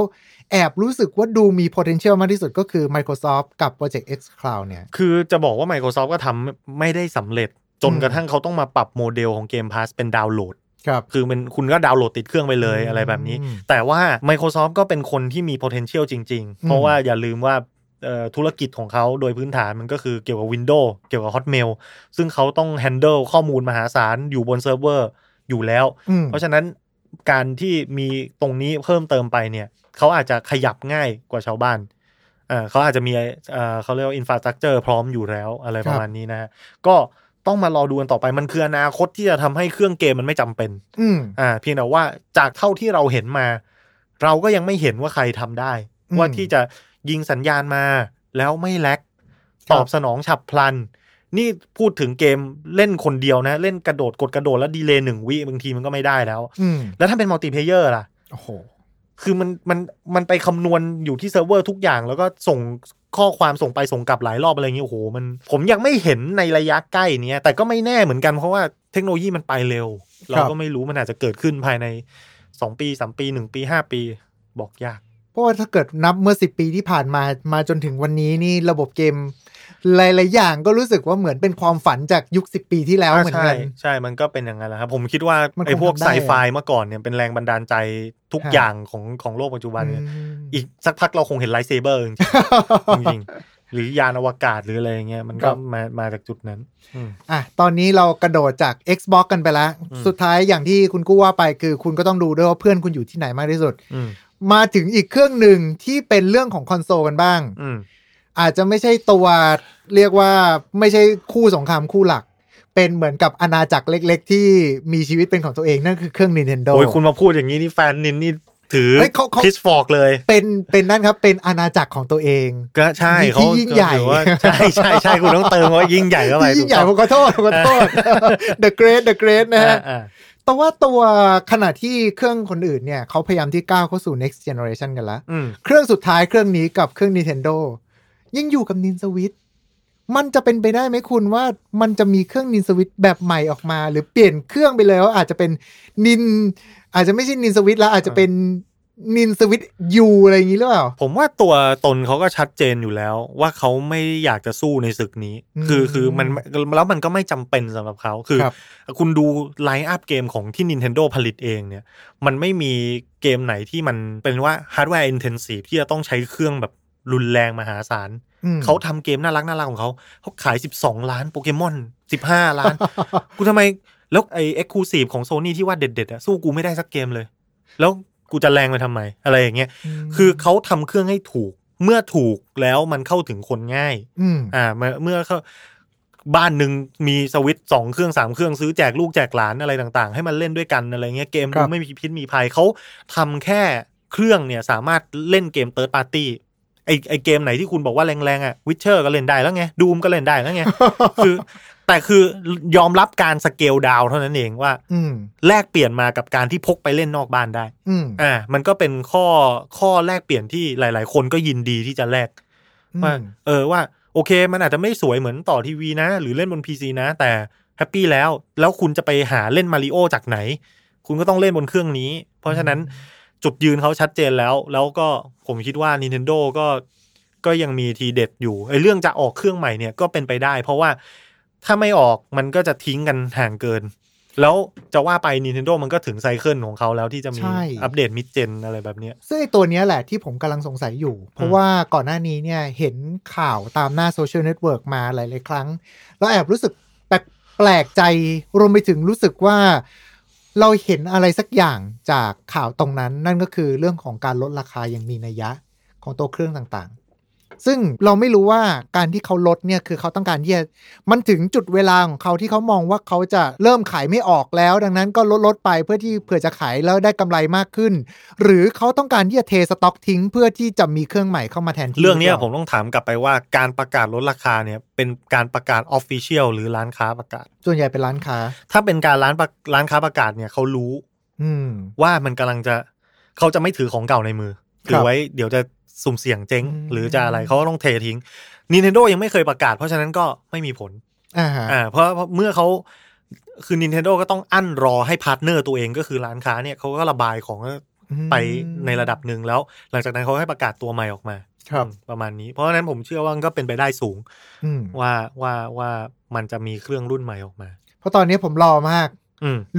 Speaker 2: แอบรู้สึกว่าดูมี potential มากที่สุดก็คือ Microsoft กับ Project X Cloud เนี่ย
Speaker 3: คือจะบอกว่า Microsoft ก็ทำไม่ได้สำเร็จ จน
Speaker 2: อืม
Speaker 3: กระทั่งเขาต้องมาปรับโมเดลของเกม Pass เป็นดาวน์โหลด
Speaker 2: ครับ
Speaker 3: คือมันคุณก็ดาวน์โหลดติดเครื่องไปเลย
Speaker 2: อืม
Speaker 3: อะไรแบบนี้ แต่ว่า Microsoft ก็เป็นคนที่มี potential จริง ๆ เพราะว่าอย่าลืมว่าเอ่อธุรกิจของเขาโดยพื้นฐานมันก็คือเกี่ยวกับ Windows เกี่ยวกับ Hotmail ซึ่งเขาต้อง handle ข้อมูลมหาศาลอยู่บนเซิร์ฟเวอร์อยู่แล้ว
Speaker 2: อืม
Speaker 3: เพราะฉะนั้นการที่มีตรงนี้เพิ่มเติมไปเนี่ยเขาอาจจะขยับง่ายกว่าชาวบ้านเอ่อเขาอาจจะมีเอ่อเขาเรียกว่า infrastructure พร้อมอยู่แล้วอะไรประมาณนี้นะฮะก็ ต้องมารอดูกันต่อไปมันคืออนาคตที่จะทำให้เครื่องเกมมันไม่จำเป็น
Speaker 2: อืม
Speaker 3: อ่า เพียงแต่ว่าจากเท่าที่เราเห็นมา เราก็ยังไม่เห็นว่าใครทำได้
Speaker 2: อืม
Speaker 3: ว่าที่จะยิงสัญญาณมาแล้วไม่ lag
Speaker 2: ครับ
Speaker 3: ตอบสนองฉับพลัน นี่พูดถึงเกมเล่นคนเดียวนะ เล่นกระโดดกดกระโดดแล้ว delay หนึ่งวิบางทีมันก็ไม่ได้แล้ว
Speaker 2: อืม
Speaker 3: แล้วถ้าเป็น multiplayer ล่ะ
Speaker 2: โอ้โห
Speaker 3: คือมันมันมันไปคำนวณอยู่ที่เซิร์ฟเวอร์ทุกอย่าง แล้วก็ส่งข้อความส่งไปส่งกลับหลายรอบอะไรอย่างเงี้ยโอ้โหมันผมยังไม่เห็นในระยะใกล้เนี้ยแต่ก็ไม่แน่เหมือนกันเพราะว่าเทคโนโลยีมันไปเร็ว เราก็ไม่รู้มันอาจจะเกิดขึ้นภายในสองปีสามปีหนึ่งปีห้าปี บอกยาก
Speaker 2: เพราะว่าถ้าเกิดนับเมื่อสิปีที่ผ่านมามาจนถึงวันนี้นี่ระบบเกม หลายๆอย่างก็รู้สึกว่าเหมือนเป็นความฝันจากยุคสิปีที่แล้วเหมือน
Speaker 3: ใช่
Speaker 2: กัน
Speaker 3: ใช่มันก็เป็นอย่างนั้นแหละครับผมคิดว่า
Speaker 2: มันคง
Speaker 3: ไอ้พวก
Speaker 2: ทำได้
Speaker 3: ไซไฟเมื่อก่อนเนี่ยเป็นแรงบันดาลใจทุก
Speaker 2: ฮะ
Speaker 3: อย่างของของโลกปัจจุบันเนี่ย
Speaker 2: อืม
Speaker 3: อีกสักพักเราคงเห็นไลท์เซเบอร์จริงๆจริงๆหรือยานอวกาศหรืออะไรอย่างเงี้ยมัน
Speaker 2: ครั
Speaker 3: ก็
Speaker 2: บ
Speaker 3: มามาจากจุดนั้นอืม
Speaker 2: อะตอนนี้เรากระโดดจาก Xbox กันไปแล้ว
Speaker 3: อืม
Speaker 2: สุดท้ายอย่างที่คุณกู้ว่าไปคือคุณก็ต้องดูด้วยว่าเพื่อนคุณอยู่ที่ไหนมากที่สุด
Speaker 3: อืม
Speaker 2: มาถึงอีกเครื่องหนึ่งที่เป็นเรื่องของคอนโซลกันบ้าง
Speaker 3: อืม
Speaker 2: อาจจะไม่ใช่ตัวเรียกว่าไม่ใช่คู่สงครามคู่หลัก เป็นเหมือนกับอาณาจักรเล็ก ๆ ที่มีชีวิตเป็นของตัวเองนั่นคือเครื่อง Nintendo
Speaker 3: โอ้ยคุณมาพูดอย่างนี้นี่แฟนนินนี่ถือ
Speaker 2: เฮ้ยเขาเขา
Speaker 3: พิสฟอกเลย
Speaker 2: เป็นเป็นนั่นครับเป็นอาณาจักรของตัวเอง
Speaker 3: ก็ใช่
Speaker 2: ที่
Speaker 3: เขา
Speaker 2: ยิ่งใหญ่
Speaker 3: ถือว่าใช่ใช่ใช่คุณต้องเติมว่ายิ่งใหญ่เข้าไป
Speaker 2: ที่ยิ่งใหญ่
Speaker 3: ถู
Speaker 2: ผ
Speaker 3: ก
Speaker 2: มขอโทษผมขอโทษ The Great The Great
Speaker 3: ต้อง
Speaker 2: นะฮะ
Speaker 3: อ่า
Speaker 2: แต่ว่าตัวขณะที่เครื่องคนอื่นเนี่ยเขาพยายามที่ก้าวเข้าสู่ next generation กันแล้ว
Speaker 3: อืม
Speaker 2: เครื่องสุดท้ายเครื่องนี้กับเครื่อง Nintendo ยังอยู่กับ Nin Switch มันจะเป็นไปได้ไหมคุณว่ามันจะมีเครื่อง Nin Switch แบบใหม่ออกมา หรือเปลี่ยนเครื่องไปเลยว่าอาจจะเป็น Nin อาจจะไม่ใช่ Nin Switch แล้วอาจจะเป็น Nin Switch U อะไรอย่างนี้หรือเปล่า
Speaker 3: ผมว่าตัวตนเขาก็ชัดเจนอยู่แล้ว ว่าเขาไม่อยากจะสู้ในศึกนี้
Speaker 2: อืม
Speaker 3: คือคือมันแล้วมันก็ไม่จำเป็นสำหรับเขาคือ
Speaker 2: ครับ
Speaker 3: คุณดู lineup เกมของที่ Nintendo ผลิตเองเนี่ย มันไม่มีเกมไหนที่มันเป็นว่า hardware intensive ที่จะต้องใช้เครื่องแบบ รุนแรงมหาศาล
Speaker 2: อืม
Speaker 3: เขาทำเกมน่ารักน่ารักของเขาเขาขาย 12 ล้านโปเกมอน 15 ล้าน กูทำไม แล้วไอ้ exclusive ของโซนี่ที่ว่าเด็ดๆอะสู้กูไม่ได้สักเกมเลย แล้วกูจะแรงไปทำไม อะไรอย่างเงี้ยคือเขาทำเครื่องให้ถูก เมื่อถูกแล้วมันเข้าถึงคนง่าย
Speaker 2: อืม
Speaker 3: อ่าเมื่อเมื่อเขาบ้านหนึ่งมีสวิตช์สองเครื่องสามเครื่องซื้อแจกลูกแจกหลานอะไรต่างๆ ให้มันเล่นด้วยกันอะไรเงี้ยเกม
Speaker 2: ครั
Speaker 3: ดู
Speaker 2: บ
Speaker 3: ไม่มีพิษมีภัยเขาทำแค่เครื่องเนี่ยสามารถเล่นเกม third party ไอ้ไอ้เกมไหนที่คุณบอกว่าแรงๆอะ Witcher ก็เล่นได้แล้วไง Doom ก็เล่นได้แล้วไงคือ แต่คือยอมรับการ scale down เท่านั้นเองว่า
Speaker 2: อืม
Speaker 3: แลกเปลี่ยนมากับการที่พกไปเล่นนอกบ้านได้
Speaker 2: อืม
Speaker 3: อ่า มันก็เป็นข้อข้อแลกเปลี่ยนที่หลาย ๆ คนก็ยินดีที่จะแลกว่า
Speaker 2: อืม
Speaker 3: เออว่า โอเค มันอาจจะไม่สวยเหมือนต่อทีวีนะ หรือเล่นบน PC นะ แต่แฮปปี้แล้ว แล้วคุณจะไปหาเล่นมาริโอจากไหน คุณก็ต้องเล่นบนเครื่องนี้ เพราะฉะนั้น จุดยืนเขาชัดเจนแล้ว แล้วก็ผมคิดว่า Nintendo ก็ก็ยังมีทีเด็ดอยู่ไอ้เรื่องจะออกเครื่องใหม่เนี่ยก็เป็นไปได้ เพราะว่าถ้าไม่ออกมันก็จะทิ้งกันห่างเกิน แล้วจะว่าไป Nintendo มันก็ถึง cycle ของเขาแล้วที่จะมี
Speaker 2: ใช่
Speaker 3: อัปเดต mid-gen อะไรแบบเนี้ย
Speaker 2: ซึ่งไอ้ตัวเนี้ยแหละที่ผมกำลังสงสัยอยู่ เพราะว่าก่อนหน้านี้เนี่ยเห็นข่าวตามหน้า social network มาหลาย ๆ ครั้ง แล้วแอบรู้สึกแปลกแปลกใจรวมไปถึงรู้สึกว่า เราเห็นอะไรสักอย่างจากข่าวตรงนั้น นั่นก็คือเรื่องของการลดราคาอย่างมีนัยยะของตัวเครื่องต่าง ซึ่งเราไม่รู้ว่าการที่เขาลดเนี่ยคือเขาต้องการที่จะมันถึงจุดเวลาของเขาที่เขามองว่าเขาจะเริ่มขายไม่ออกแล้ว ดังนั้นก็ลดลดไปเพื่อที่เผื่อจะขายแล้วได้กำไรมากขึ้น หรือเขาต้องการที่จะเทสต็อกทิ้ง เพื่อที่จะมีเครื่องใหม่เข้ามาแทนที่
Speaker 3: เรื่องเนี้ย
Speaker 2: หป
Speaker 3: ผ
Speaker 2: ล่ผ
Speaker 3: มต้องถามกลับไปว่าการประกาศลดราคาเนี่ยเป็นการประกาศ official หรือร้านค้าประกาศ
Speaker 2: ส่วนใหญ่เป็นร้านค้า
Speaker 3: ถ้าเป็นการร้านประร้านค้าประกาศเนี่ยเขารู้
Speaker 2: อืม
Speaker 3: ว่ามันกำลังจะเขาจะไม่ถือของเก่าในมือ
Speaker 2: ครับ
Speaker 3: ถือไว้เดี๋ยวจะ สุ่มเสี่ยงเจ๊ง
Speaker 2: อืม
Speaker 3: หรือจะอะไรเขาก็ต้องเททิ้ง Nintendo ยังไม่เคยประกาศ เพราะฉะนั้นก็ไม่มีผล
Speaker 2: อ่าฮะ
Speaker 3: อ่าเพราะเพราะเมื่อเขาคือ Nintendo ก็ต้องอั้นรอให้ partner ตัวเองก็คือร้านค้าเนี่ยเขาก็ระบายของไปในระดับหนึ่งแล้ว หลังจากนั้นเขาให้ประกาศตัวใหม่ออกมา
Speaker 2: ครับ
Speaker 3: อืมประมาณนี้ เพราะฉะนั้นผมเชื่อว่ามันก็เป็นไปได้สูง
Speaker 2: อืม
Speaker 3: ว่าว่าว่ามันจะมีเครื่องรุ่นใหม่ออกมา
Speaker 2: เพราะตอนนี้ผมรอมาก
Speaker 3: อืม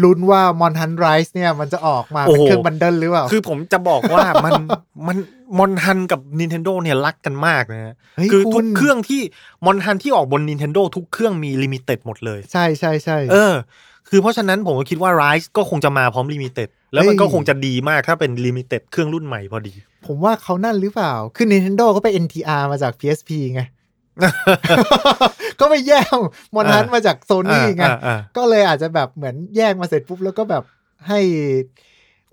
Speaker 2: ลุ้นว่ามอนฮัน Rise เนี่ย มันจะออกมา
Speaker 3: โอ้โห
Speaker 2: เป็นเครื่อง bundle หรือเปล่า
Speaker 3: คือผมจะบอกว่ามันมันมอนฮันกับ Nintendo เนี่ยรักกันมากนะฮะ
Speaker 2: เฮ้ย
Speaker 3: คือ
Speaker 2: คุณทุก
Speaker 3: เครื่องที่มอนฮันที่ออกบน Nintendo ทุกเครื่องมี limited หมดเลย
Speaker 2: ใช่ใช่ใช่
Speaker 3: เออ คือเพราะฉะนั้นผมก็คิดว่า Rise ก็คงจะมาพร้อม limited แล้วมัน
Speaker 2: เฮ้ย
Speaker 3: ก็คงจะดีมากถ้าเป็น limited เครื่องรุ่นใหม่พอดี
Speaker 2: ผมว่าเขานั่นหรือเปล่า คือ Nintendo ก็ไป NTR มาจาก PSP ไง ก็ไปแย่งมอนทัน
Speaker 3: อ่าม
Speaker 2: มาจากโซนี่ไง
Speaker 3: อ่าอ่า
Speaker 2: ก็เลยอาจจะแบบเหมือนแยกมาเสร็จปุ๊บแล้วก็แบบให้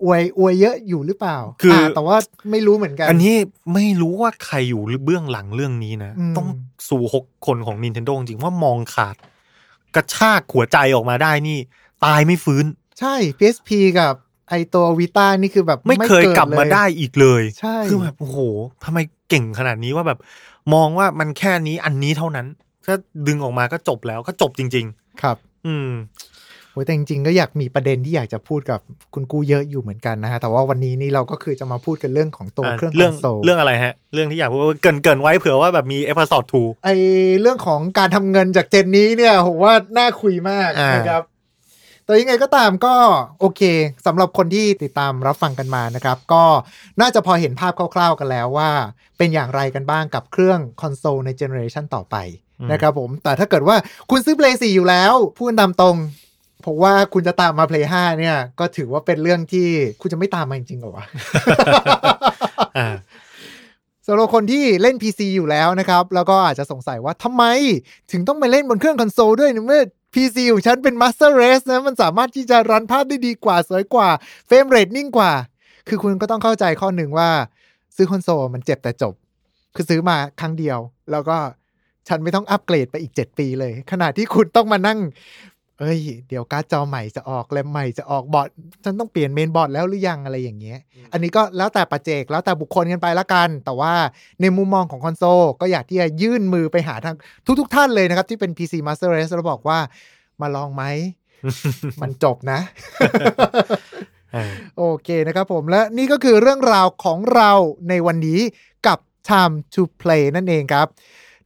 Speaker 2: อวยอวยเยอะอยู่หรือเปล่า
Speaker 3: คืออ่
Speaker 2: แต่ว่าไม่รู้เหมือนกัน
Speaker 3: อันนี้ไม่รู้ว่าใครอยู่เบื้องหลังเรื่องนี้นะ
Speaker 2: อืม
Speaker 3: ต้องสู่หกคนของ Nintendo จริงๆว่ามองขาด กระชากหัวใจออกมาได้นี่ ตายไม่ฟื้น
Speaker 2: ใช่ PSP กับไอตัววีตานี่คือแบบ
Speaker 3: ไม่เคย
Speaker 2: กิ
Speaker 3: กลับมา
Speaker 2: ล
Speaker 3: ได้อีกเลย
Speaker 2: ใช่
Speaker 3: คือแบบโอ้โหทำไมเก่งขนาดนี้ว่าแบบ มองว่ามันแค่นี้อันนี้เท่านั้น ถ้าดึงออกมาก็จบแล้วก็จบจริง
Speaker 2: ครับ
Speaker 3: ๆอืม
Speaker 2: โอ้ยแต่จริงๆก็อยากมีประเด็นที่อยากจะพูดกับคุณกูเยอะอยู่เหมือนกันนะฮะ แต่ว่าวันนี้นี่เราก็คือจะมาพูดกันเรื่องของตัว
Speaker 3: อะ
Speaker 2: เครื่อง
Speaker 3: เรื่อง
Speaker 2: คอนโซล
Speaker 3: เรื่องอะไรฮะ เรื่องที่อยากพูดว่าเกริ่นเกริ่นไว้เผื่อว่าแบบมี episode two
Speaker 2: ไอ้เรื่องของการทำเงินจาก gen นี้เนี่ยผมว่าน่าคุยมาก
Speaker 3: อ่าน
Speaker 2: นะครับ แต่ยังไงก็ตามก็โอเคสำหรับคนที่ติดตามรับฟังกันมานะครับ ก็น่าจะพอเห็นภาพคร่าวๆกันแล้วว่า เป็นอย่างไรกันบ้างกับเครื่องคอนโซลในเจเนอเรชันต่อไปนะครับผม แต่ถ้าเกิดว่าคุณซื้อ Play 4 อยู่แล้วพูดกันตามตรงผมว่าคุณจะตามมา Play 5 เนี่ย ก็ถือว่าเป็นเรื่องที่คุณจะไม่ตามมาจริงๆเหรอวะ
Speaker 3: อ่า
Speaker 2: สำหรับคนที่เล่น PC อยู่แล้วนะครับ แล้วก็อาจจะสงสัยว่าทำไมถึงต้องไปเล่นบนเครื่องคอนโซลด้วยในเมื่อ PC ของฉันเป็น Master Race นะ มันสามารถที่จะ run ภาพได้ดีกว่าสวยกว่า frame rate นิ่งกว่า คือคุณก็ต้องเข้าใจข้อหนึ่งว่า ซื้อคอนโซลมันเจ็บแต่จบ คือซื้อมาครั้งเดียว แล้วก็ฉันไม่ต้องอัปเกรดไปอีก 7 ปีเลย ขณะที่คุณต้องมานั่ง เอ้ย เดี๋ยวการ์ดจอใหม่จะออกแรมใหม่จะออกบอร์ดฉันต้องเปลี่ยนเมนบอร์ดแล้วหรือยังอะไรอย่างเงี้ย อันนี้ก็แล้วแต่ปัจเจกแล้วแต่บุคคลกันไปละกัน แต่ว่าในมุมมองของคอนโซลก็อยากที่จะยื่นมือไปหาทางทุกๆทท่านเลยนะครับ ที่เป็น PC Master Race แล้วบอกว่ามาลองไหม มันจบนะ
Speaker 3: อ่า
Speaker 2: โอเคนะครับผมและนี่ก็คือเรื่องราวของเราในวันนี้กับ Time to Play นั่นเองครับ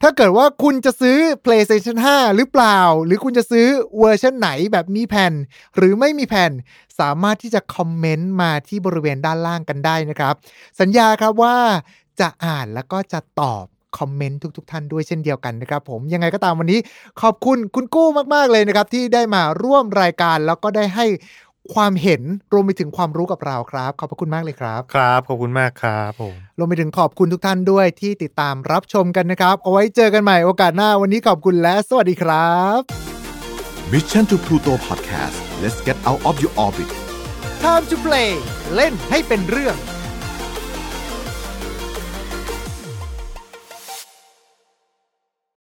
Speaker 2: ถ้าเกิดว่าคุณจะซื้อ PlayStation 5 หรือเปล่า หรือคุณจะซื้อเวอร์ชันไหนแบบมีแผ่น หรือไม่มีแผ่น สามารถที่จะคอมเมนต์มาที่บริเวณด้านล่างกันได้นะครับ สัญญาครับว่าจะอ่านแล้วก็จะตอบคอมเมนต์ทุก ๆ ท่านด้วยเช่นเดียวกันนะครับ ผมยังไงก็ตามวันนี้ ขอบคุณคุณกู้มาก ๆ เลยนะครับ ที่ได้มาร่วมรายการแล้วก็ได้ให้ ความเห็นรวมไปถึงความรู้กับเราครับ ขอบพระคุณมากเลยครับ
Speaker 3: ครับ ขอบคุณมากครับผม
Speaker 2: รวมไปถึงขอบคุณทุกท่านด้วยที่ติดตามรับชมกันนะครับ เอาไว้เจอกันใหม่โอกาสหน้าวันนี้ขอบคุณและสวัสดีครับ
Speaker 1: Mission to Pluto Podcast let's get out of your orbit
Speaker 2: Time to play เล่นให้เป็นเรื่อง